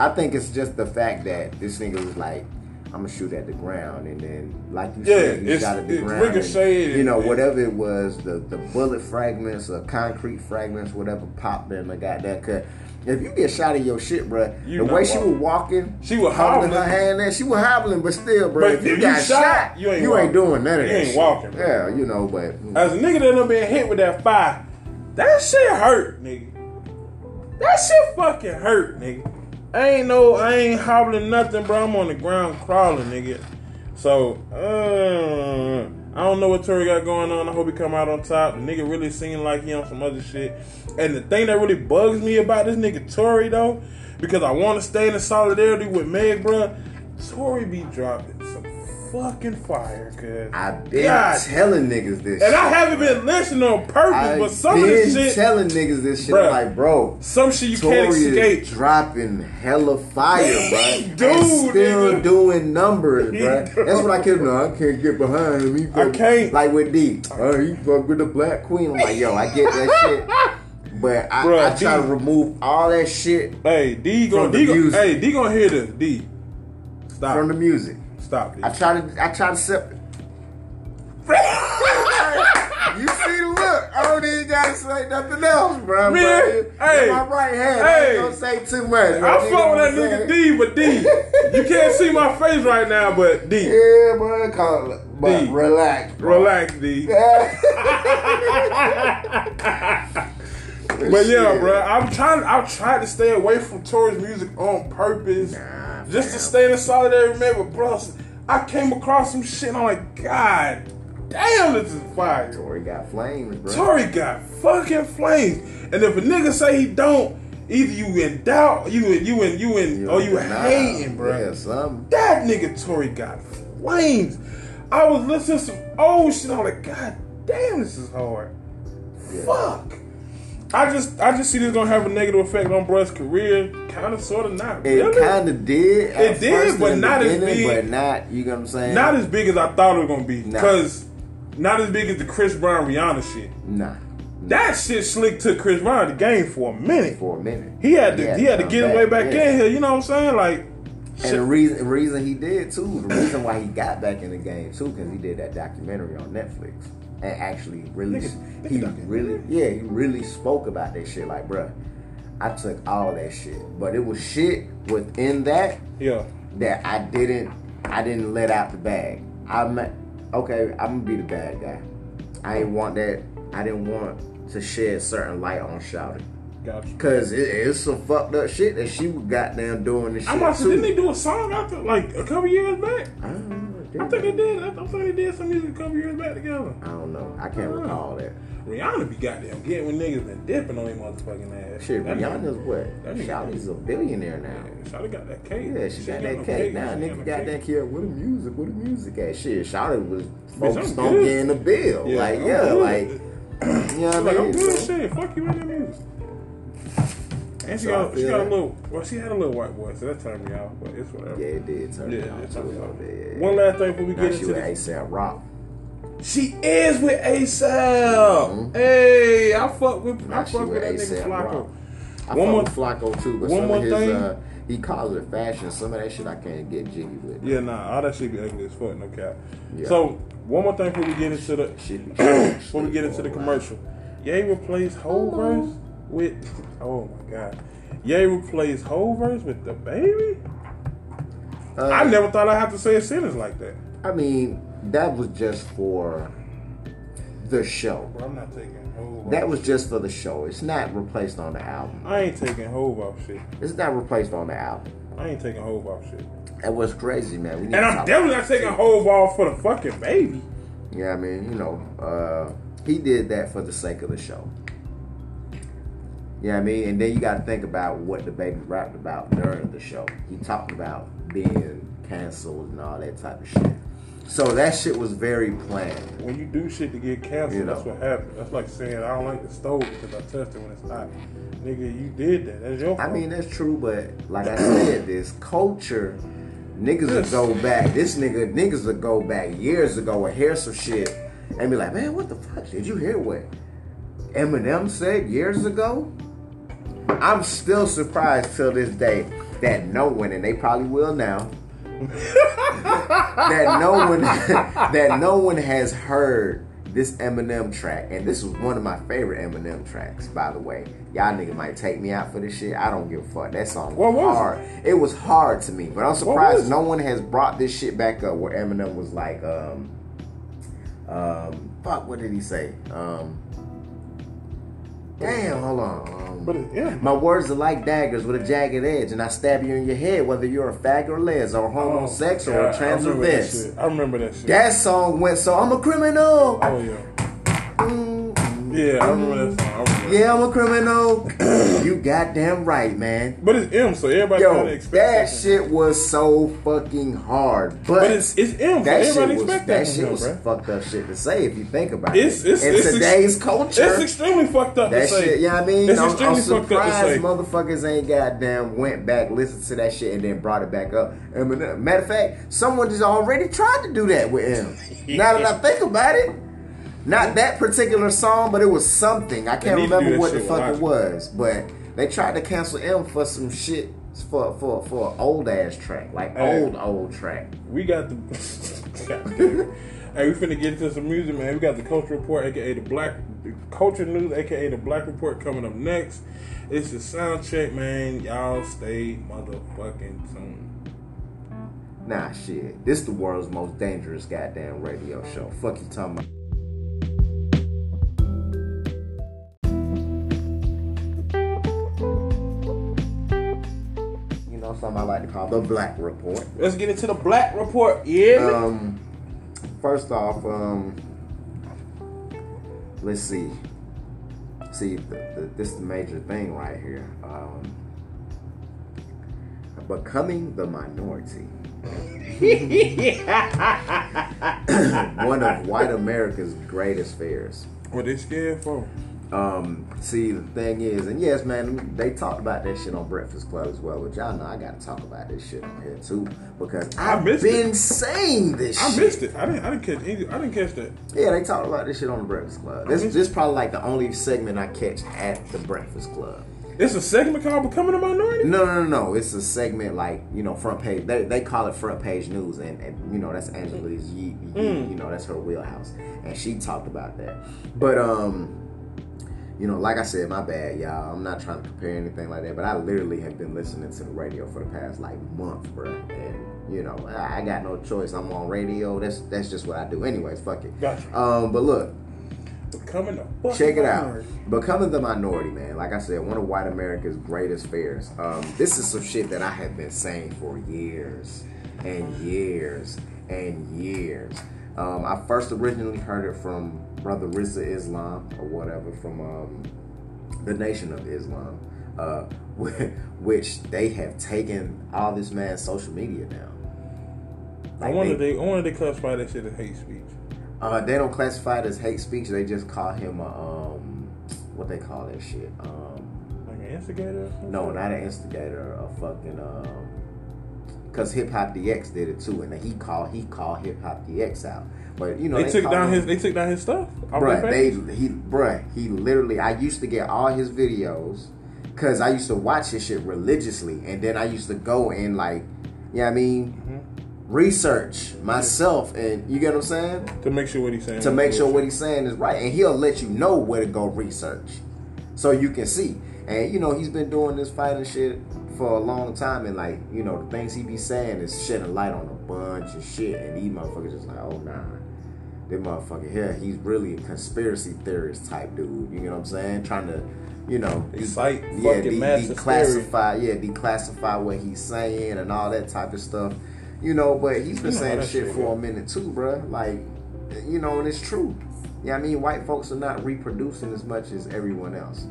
I think it's just the fact that this nigga was like, I'm gonna shoot at the ground, and then, like you Yeah, said, he shot at the ground. and, you know, and- whatever it was, the the bullet fragments or concrete fragments, whatever popped in the goddamn cut. If you get shot in your shit, bro, You the way she was walking, She was hobbling. her hand there, she was hobbling, but still, bro, But if you if you got shot, shot, you ain't you ain't doing none of You that. ain't shit. walking, bro. Yeah, you know, but As a nigga that done been hit with that fire, that shit hurt, nigga. That shit fucking hurt, nigga. I ain't no, I ain't hobbling nothing, bro. I'm on the ground crawling, nigga. So, uh, I don't know what Tory got going on. I hope he come out on top. The nigga really seem like he on some other shit. And the thing that really bugs me about this nigga Tory though, because I want to stay in solidarity with Meg, bro. Tory be dropping fucking fire, cuz. I've been God. telling niggas this. And shit. I haven't been listening on purpose, I've but some of this shit, telling niggas this shit. Bruh. Like, bro, some shit you can't escape. dropping hella fire, bro. do, and still nigga. doing numbers, bro. That's what I can't. No, I can't get behind him. He fuck- can't. Like with D, oh, he fuck with the Black Queen. I'm like, yo, I get that shit, but I, Bruh, I try D. to remove all that shit Hey, D gonna the D gonna, hey D gonna hear this. D, stop, from the music. Stop. D. I try to, I try to separate. You see the look? I don't even gotta say nothing else, bro. Man, bro. hey, In my right hand, hey. gonna say too much. bro. I fuck with that nigga? D, but D, you can't see my face right now, but D, Yeah, bro. Call it, but D. relax, bro. relax, D. Yeah. But yeah, bro, I'm trying. I'm trying to stay away from Tory's music on purpose, Nah, just to stay in the solidarity. Man, but bro, I came across some shit. and I'm like, God damn, this is fire. Tory got flames, bro. Tory got fucking flames, and if a nigga say he don't, either you in doubt, you in you in you in, or you Nah, hating, bro. Yeah, something. That nigga Tory got flames. I was listening to some old shit. I'm like, God damn, this is hard. Yeah. Fuck. I just I just see this gonna have a negative effect on bruh's career. Kind of, sort of, not It kind of did. It did, but not as big. But not, you know what I'm saying? not as big as I thought it was gonna be. Nah. Cause not as big as the Chris Brown Rihanna shit. Nah. That shit slick took Chris Brown the game for a minute. for a minute. He had to he had to get his way back yeah. in here. You know what I'm saying? Like, And the reason reason he did too, the reason why he got back in the game too, because he did that documentary on Netflix and actually really, Nigga- he really, yeah, he really spoke about that shit. Like, bruh, I took all that shit, but it was shit within that yeah, that I didn't, I didn't let out the bag. I'm okay. I'm gonna be the bad guy. I ain't want that. I didn't want to shed certain light on Shouty. got you. Cause it, it's some fucked up shit that she was goddamn doing this shit I'm about to didn't they do a song after like a couple years back? I don't know. I think they did. I think they did some music a couple years back together. I don't know. I can't uh-huh. recall that. Rihanna be goddamn getting with niggas been dipping on their motherfucking ass. Shit, That Rihanna's nigga- what? that Shawty's a billionaire now. Yeah, Shawty got that cake. Yeah, she got that no cake now. She Nigga got cake. that kid. Where the music? Where the music at? Shit, Shawty was focused on getting the bill. Yeah, like, I'm yeah, good. like, you know what like, I I'm mean? good So- shit. Fuck you in your music. And she So got, she got a little, well, she had a little white voice, so that turned me off, but it's whatever. Yeah, it did turn Yeah, me on too a turn me little off. bit. yeah. One last thing before we Now get into this. ASAP Rock. She is with ASAP. Mhm. Hey, I fuck with, Now I fuck with with that nigga Flacko. I One more- Flacko too, but one more his thing. uh, he calls it fashion. Some of that shit I can't get jiggy with. Yeah, nah, all that shit be ugly as fuck, no cap. Yeah. So, one more thing before we get into the, before we get into the commercial. Ye replaced whole verse with, oh my god. Ye replaced whole verse with the baby? Uh, I never thought I'd have to say a sentence like that. I mean, that was just for the show. But I'm not taking Hove That was just for the show. It's not replaced on the album. I ain't taking Hove off shit. It's not replaced on the album. I ain't taking Hove off shit. That was crazy, man. And I'm definitely not taking that. Hove off for the fucking baby. Yeah, I mean, you know, uh, he did that for the sake of the show. Yeah, I mean, and then you got to think about what the baby rapped about during the show. He talked about being canceled and all that type of shit. So that shit was very planned. When you do shit to get canceled, You know. that's what happens. That's like saying I don't like the stove because I touched it when it's hot. Nigga, you did that. That's your fault. I mean, that's true, but like I said, this culture, niggas Yes. will go back. This nigga, niggas will go back years ago and hear some shit and be like, man, what the fuck? Did you hear what Eminem said years ago? I'm still surprised till this day that no one, and they probably will now, that no one, that no one has heard this Eminem track, and this was one of my favorite Eminem tracks, by the way. Y'all nigga might take me out for this shit. I don't give a fuck. That song was was it? hard. It? was hard to me, but I'm surprised no one has brought this shit back up. Where Eminem was like, um, um, fuck, what did he say? Um, damn, hold on. Um, But it, yeah. my words are like daggers with a jagged edge, and I stab you in your head, whether you're a fag or les, or homo sex, or Oh, God, a trans I or this. I remember that shit. That song went so I'm a criminal. oh yeah. Yeah, I remember that song. Remember that. yeah, I'm a criminal. you goddamn right, man. But it's M, so everybody Yo, gotta expect that him. shit was so fucking hard. But, But it's it's M, so that shit everybody was expect that that, shit was bro. fucked up shit to say if you think about It's it. it's In it's ex- today's culture, It's extremely fucked up That to say. shit, yeah, I mean, it's I'm, I'm extremely fucked up to surprised say. motherfuckers ain't goddamn went back, listened to that shit, and then brought it back up. And uh, matter of fact, someone just already tried to do that with him. now that I think about it, not that particular song, but it was something. I can't need to do remember what the fuck it was, but they tried to cancel M for some shit for for for an old ass track, like Hey. old old track. We got the. God damn it. hey, we finna get into some music, man. We got the Culture Report, aka the Black the Culture News, aka the Black Report, coming up next. It's the sound check, man. Y'all stay motherfucking tuned. Nah, shit. This the world's most dangerous goddamn radio show. Fuck you talking about. Like to call the Black Report. Let's get into the Black Report. Yeah. Um, first off, um, let's see. See, the, the, this is the major thing right here. Um, becoming the minority. One of white America's greatest fears. what they scared for? Um, see, the thing is, and yes, man, they talked about that shit on Breakfast Club as well. But y'all know I gotta talk about this shit on here too because I I've missed been it. saying this. I shit. missed it. I didn't. I didn't catch. Any, I didn't catch that. Yeah, they talked about this shit on the Breakfast Club. This this probably like the only segment I catch at the Breakfast Club. It's a segment called "Becoming a Minority." No, no, no, no. It's a segment like you know front page. They, they call it front page news, and, and you know that's Angela's. Mm. You know that's her wheelhouse, and she talked about that. But um, you know, like I said, my bad, y'all. I'm not trying to compare anything like that, but I literally have been listening to the radio for the past like month, bro. And you know, I, got no choice. I'm on radio. That's that's just what I do. Anyways, fuck it. Gotcha. Um, but look, Becoming fucking Check it out. minority. Becoming the minority, man. Like I said, one of white America's greatest fears. Um, this is some shit that I have been saying for years and years and years. Um, I first originally heard it from Brother Rizza Islam or whatever from um, the Nation of Islam, uh, which they have taken all this man's social media down. I Like, wonder they- they. I wonder they classify that shit as hate speech. uh, they don't classify it as hate speech. They just call him a um, what they call that shit. Um, Like an instigator. No, not an instigator. A fucking um, because Hip Hop DX did it too, and then he called he called Hip Hop DX out. But you know They, took down him- his. They took down his stuff. Bruh, they he bruh, he literally I used to get all his videos cause I used to watch his shit religiously and then I used to go and like you know what I mean Mm-hmm. research myself and you get what I'm saying? to make sure what he's saying. To make sure what he's saying is right. And he'll let you know where to go research. So you can see. And you know, he's been doing this fighting shit for a long time and like, you know, the things he be saying is shedding light on a bunch of shit and these motherfuckers just like, oh nah. This motherfucker here, he's really a conspiracy theorist type dude. You know what I'm saying? Trying to, you know, yeah, de- declassify, yeah, declassify what he's saying and all that type of stuff. You know, but he's been You saying how this that shit shit for a minute too, bro. Like, you know, and it's true. Yeah, I mean, white folks are not reproducing as much as everyone else.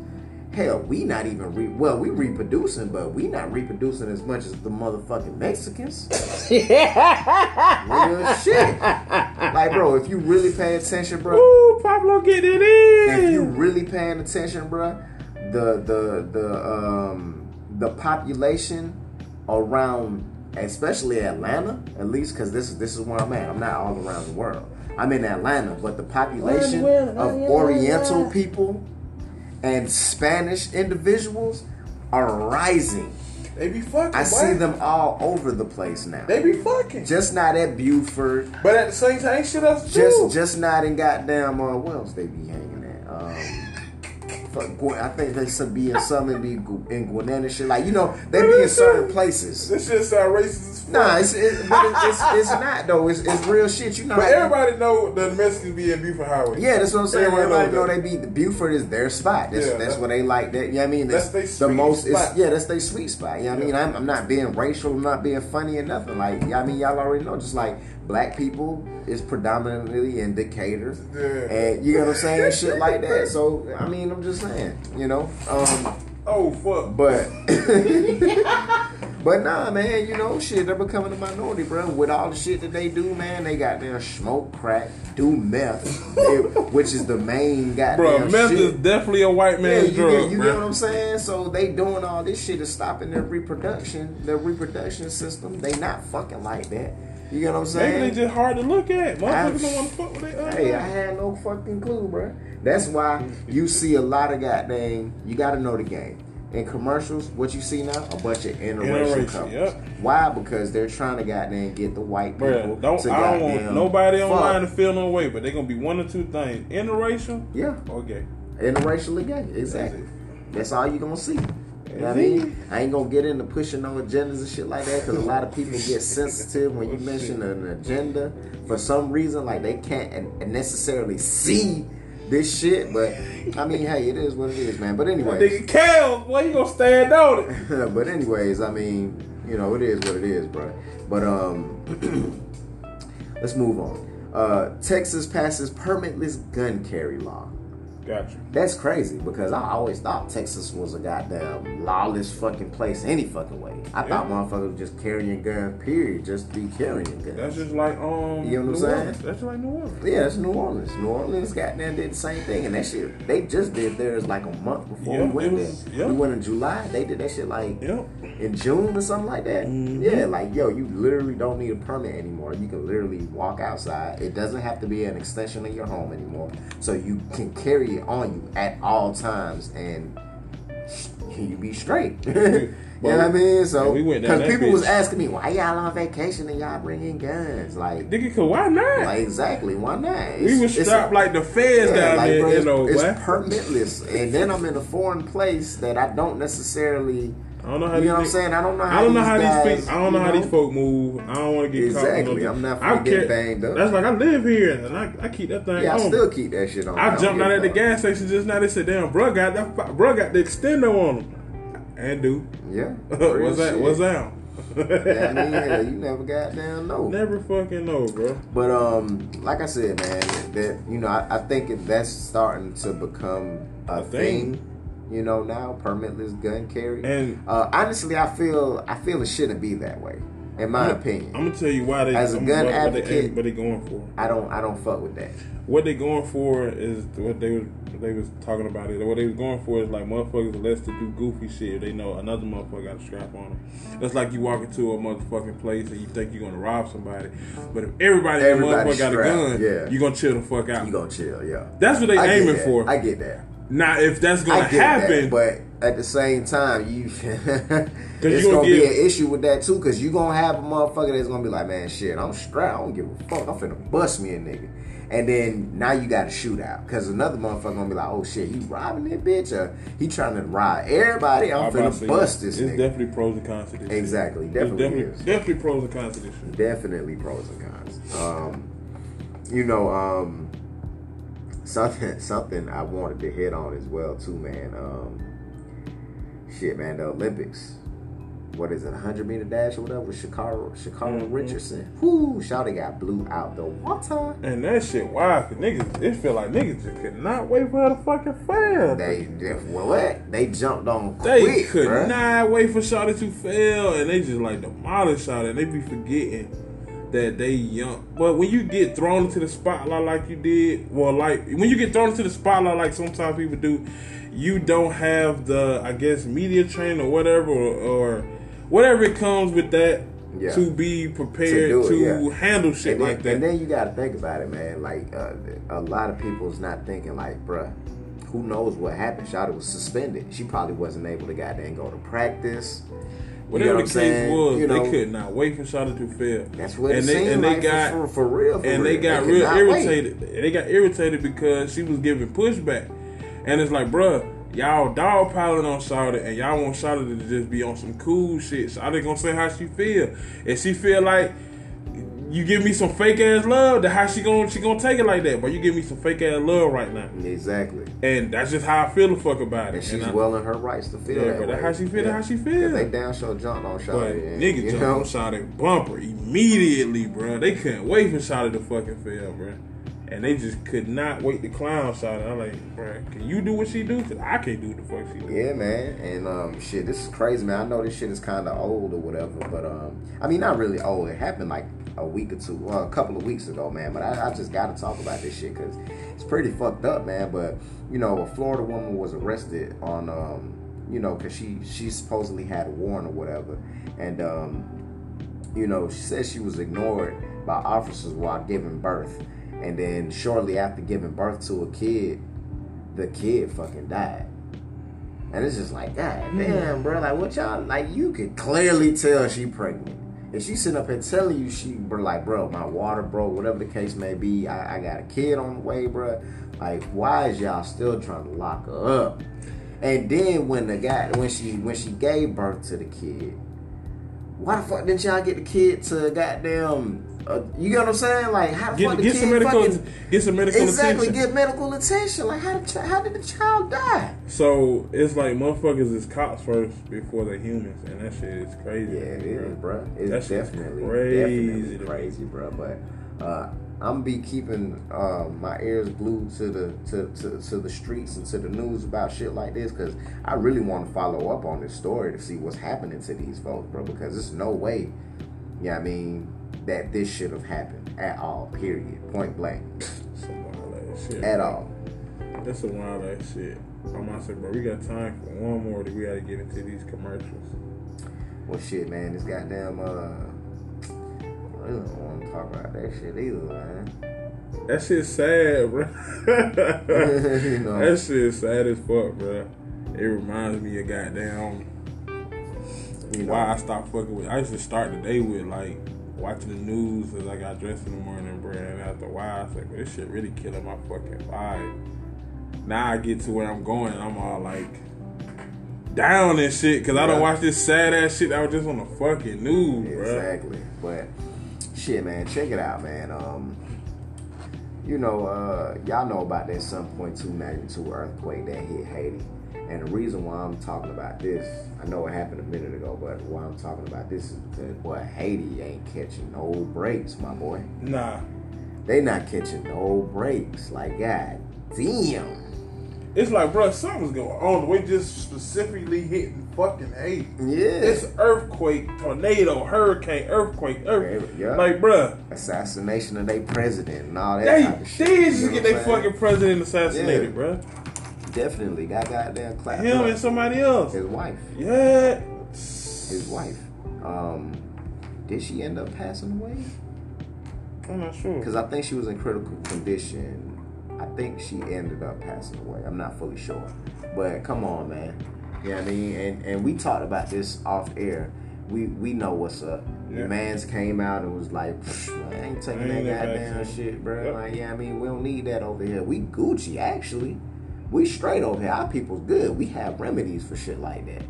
Hell, we not even re well, we reproducing, but we not reproducing as much as the motherfucking Mexicans. Real shit. Like, bro, if you really pay attention, bro, Ooh, Pablo getting it in. if you really paying attention, bro, the the the um the population around, especially Atlanta, at least because this is this is where I'm at. I'm not all around the world. I'm in Atlanta, but the population Well, of well, Oriental people and Spanish individuals are rising. they be fucking. I see them all over the place now. They be fucking. Just not at Buford. But at the same time, shit else Just do. just not in goddamn uh, where else they be hanging at. Um, I think they should be in some in, be in Gwinnett and shit. Like you know, they be in certain places. This shit sound racist as fuck. Nah, it's it, but it, it's it's not though. It's it's real shit. You know, But everybody know the Mexicans be in Buford Highway. Yeah, that's what I'm saying. Everybody Everybody know know they be Buford is their spot. That's Yeah, that's that- what they like. That you know what I mean. That's they the sweet most. It's, yeah, that's their sweet spot. You know what I mean. I'm, I'm not being racial. I'm not being funny or nothing. Like yeah, I mean, y'all already know. Just like black people is predominantly in Decatur, Yeah. and you know what I'm saying, shit like that. So I mean, I'm just saying, you know. Um, Oh fuck. but but nah, man, you know, shit, they're becoming a minority, bro. With all the shit that they do, man, they got their smoke crack, do meth, they- which is the main goddamn Bro, meth shit. is definitely a white yeah, man's you, drug. get, you get what I'm saying? So they doing all this shit is stopping their reproduction, their reproduction system. They not fucking like that. You get what I'm saying? They just hard to look at. Motherfuckers don't want to fuck with their other. Uh, hey, I had no fucking clue, bro. That's why you see a lot of goddamn. You got to know the game. In commercials, what you see now, a bunch of interracial Interracial, couples. yep. Why? Because they're trying to goddamn get the white people Bro, don't to I don't want nobody fuck. online to feel no way, but they're gonna be one or two things: interracial Yeah, or gay. interracially gay. Exactly. That's That's all you're gonna see. You know what I mean? I ain't gonna get into pushing no agendas and shit like that because a lot of people get sensitive when you Oh, mention an agenda for some reason. Like they can't necessarily see this shit, but I mean, hey, it is what it is, man. But anyways, Nigga, Cal, boy, you gonna stand on it? but anyways, I mean, you know, it is what it is, bro. But um, let's move on. Uh, Texas passes permitless gun carry law. Gotcha. That's crazy because I always thought Texas was a goddamn lawless fucking place any fucking way. I thought motherfuckers were just carrying guns, period, just be carrying guns. That's just like um. You know what I'm saying? Orleans. That's like New Orleans. yeah, that's New Orleans. New Orleans goddamn did the same thing, and that shit they just did theirs like a month before Yeah, we went was- there. yeah. We went in July. They did that shit like in June or something like that. Mhm. Yeah, like yo, you literally don't need a permit anymore. You can literally walk outside. It doesn't have to be an extension of your home anymore. So you can carry on you at all times and you be straight. you know what I mean? So we went down because that people was asking me why y'all on vacation and y'all bringing guns, like. Nigga, cause why not? Like exactly, why not? we was It's- strapped like the feds yeah, down like, there, bro, you it's, know, it's permitless, and then I'm in a foreign place that I don't necessarily. I don't know how You these know what I'm saying? I don't know how I don't know these how guys, these people, I don't know you how these folk move. I don't want to get Exactly. caught. I'm not I finna get banged up. That's like I live here and I, I keep that thing Yeah, I still keep that shit on. I don't jumped out at the gas station just now. They said, "Damn, bro got that. Bro got the extender on him." And do Yeah. what's that? What's that? Yeah, I mean, yeah, you never got goddamn know. Never fucking know, bro. But um, like I said, man, that you know, I, I think if that's starting to become a, A thing. thing. You know, now permitless gun carry. And uh, honestly, I feel I feel it shouldn't be that way, in my opinion. I'm gonna tell you why they As a I'm gun what, what they, advocate- what they going for. I don't I don't fuck with that. What they going for is what they was they was talking about it. What they was going for is like motherfuckers less to do goofy shit. They know another motherfucker got a strap on them. That's like you walk into a motherfucking place and you think you're gonna rob somebody, but if everybody, Everybody motherfucker got a gun, yeah. you're gonna chill the fuck out. You gonna chill, yeah. That's what they I aiming for. I get that. Now, if that's gonna get happen, that, but at the same time, you it's gonna be an issue with that too, because you gonna have a motherfucker that's gonna be like, man, shit, I'm strapped. I don't give a fuck. I'm finna bust me a nigga. And then now you got a shootout because another motherfucker gonna be like, oh shit, he robbing that bitch, or he trying to rob everybody. I'm finna bust this It's nigga. definitely pros and cons to this. Exactly, It's definitely definitely, definitely pros and cons to this shit. definitely pros and cons. Um, you know, um, something something I wanted to hit on as well too, man. Um, shit, man, the Olympics. What is it, 100 meter dash or whatever? with Sha'Carri, Sha'Carri Mhm. Richardson. Whoo, Shawty got blew out the water. And that shit, wow, cause niggas, it feel like niggas just could not wait for her to fucking fail. They, they well, what? They jumped on They quick, could bruh. not wait for Shawty to fail, and they just like demolish Shawty, and they be forgetting that they young. But when you get thrown into the spotlight like you did, well, like when you get thrown into the spotlight like sometimes people do, you don't have the, I guess, media train or whatever, or, or whatever it comes with that. Yeah. To be prepared To to, yeah. handle shit then, like that. And then you got to think about it, man. Like uh, a lot of people's not thinking like, bruh, who knows what happened? Shawty was suspended. She probably wasn't able to goddamn go to practice. You Whatever know the case was, You know, they could not wait for Shawty to fail. That's what and it they seemed and they like got for, for, real. For and real. they got could real not wait. irritated. They got irritated because she was giving pushback, and it's like, bruh, y'all dogpiling on Shawty, and y'all want Shawty to just be on some cool shit. Shawty gonna say how she feel, and she feel like you give me some fake ass love. Then how she gonna she gonna take it like that? But you give me some fake ass love right now, Exactly. and that's just how I feel the fuck about it. And she's I- well in her rights to feel Yeah, that but way. that's how she feel, that's how she feel. They down show jumped on But and, nigga jumped know, on Shawty bumper immediately, bro. They couldn't wait for Shawty to fucking fail, bro. And they just could not wait to clown Shawty. I'm like, bro, can you do what she do? Cause I can't do what the fuck she do. Yeah, man, and um, shit, this is crazy, man. I know this shit is kind of old or whatever, but um, I mean, not really old. It happened like a week or two, well, a couple of weeks ago, man. But I, I just got to talk about this shit because it's pretty fucked up, man. But you know, a Florida woman was arrested on, um, you know, because she she supposedly had a warrant or whatever, and um, you know, she said she was ignored by officers while giving birth, and then shortly after giving birth to a kid, the kid fucking died. And it's just like, God damn, bro. Like, what y'all, like, you could clearly tell she pregnant. If she sitting up here telling you she, like, bro, my water broke, whatever the case may be, I, I got a kid on the way, bro. Like, why is y'all still trying to lock her up? And then when the guy, when she, when she gave birth to the kid, why the fuck didn't y'all get the kid to goddamn, uh, you get what I'm saying? Like, how the fuck Get, the get kid some medical fucking, get some medical exactly attention. get medical attention? Like, how, the, how did the child die? So it's like motherfuckers is cops first before they humans, and that shit is crazy. Yeah, it bro. is, bro. It's That shit's definitely crazy definitely crazy, bro. But uh, I'm be keeping uh, my ears glued to the to, to, to the streets and to the news about shit like this because I really want to follow up on this story to see what's happening to these folks, bro. Because there's no way, yeah, I mean, that this should have happened at all. Period. Point blank. Some wild ass shit. At all. That's some wild ass shit. I'm say, bro, we got time for one more that we gotta get into these commercials. Well, shit, man. This goddamn. Uh, I don't want to talk about that shit either, man. That shit's sad, bro. You know. That shit's sad as fuck, bro. It reminds me of goddamn You know. why I stopped fucking with. I used to start the day with like watching the news as I got dressed in the morning, bro. And after a while, I said, "Bro, this shit really killing my fucking vibe." Now I get to where I'm going, and I'm all like down and shit because I don't watch this sad ass shit I was just on the fucking news, bro. Exactly. But shit, man, check it out, man. Um, you know, uh, y'all know about that 7.2 magnitude earthquake that hit Haiti. And the reason why I'm talking about this, I know it happened a minute ago, but why I'm talking about this is because boy, Haiti ain't catching no breaks, my boy. Nah, They not catching no breaks. Like, god damn. It's like, bro, something's going on. Way just specifically hitting fucking Haiti. Yeah. It's earthquake, tornado, hurricane, earthquake, earthquake. Yeah. Like, bruh, Assassination of their president and all that they type of shit. they You just know get their fucking president assassinated, Yeah. bruh. Definitely got goddamn clapped Him up. and somebody else. His wife. Yeah. His wife. Um, did she end up passing away? I'm not sure. Because I think she was in critical condition. I think she ended up passing away. I'm not fully sure. But come on, man. You know what I mean? And and we talked about this off air. We we know what's up. Yeah. The man's came out and was like, "Psh, I ain't taking I that ain't never goddamn some." shit, bro. Yep. Like, yeah, I mean, we don't need that over here. We Gucci, actually. We straight over here. Our people's good. We have remedies for shit like that.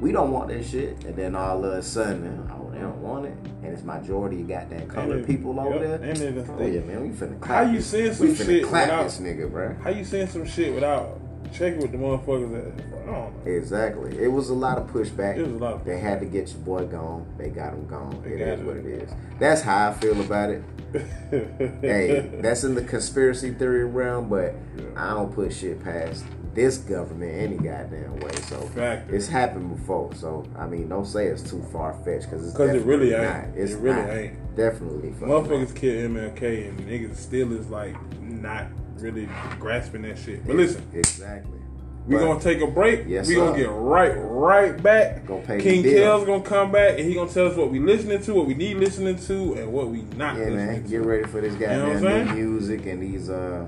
We don't want that shit. And then all of a sudden, they don't want it. And it's majority of goddamn colored people over there. and it- oh, yeah, man. We finna How clap you this- saying We some finna shit clap without- this nigga, bro. How you saying some shit without checking with the motherfuckers that I don't know. Exactly. It was a lot of pushback. It was a lot of They had to get your boy gone. They got him gone. They It is it. what it is. That's how I feel about it. hey, that's in the conspiracy theory realm, but Yeah. I don't put shit past this government any goddamn way. So Factor. it's happened before. So I mean, don't say it's too far fetched because it's 'Cause it really definitely ain't. Not. It's It really not. ain't. Definitely. Motherfuckers not. kill MLK and niggas still is like not really grasping that shit. But listen, Exactly. we But- gonna take a break. Yes, we gonna get right, right back. Pay King. Kells gonna come back and he gonna tell us what we listening to, what we need listening to, and what we not Yeah, listening man. to. Get ready for this know what I'm goddamn new music and these uh,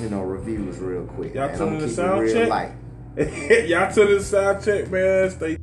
you know, reviews real quick. Y'all man. tune I'm in to keeping it sound real check? light. Y'all to the sound check, man. Stay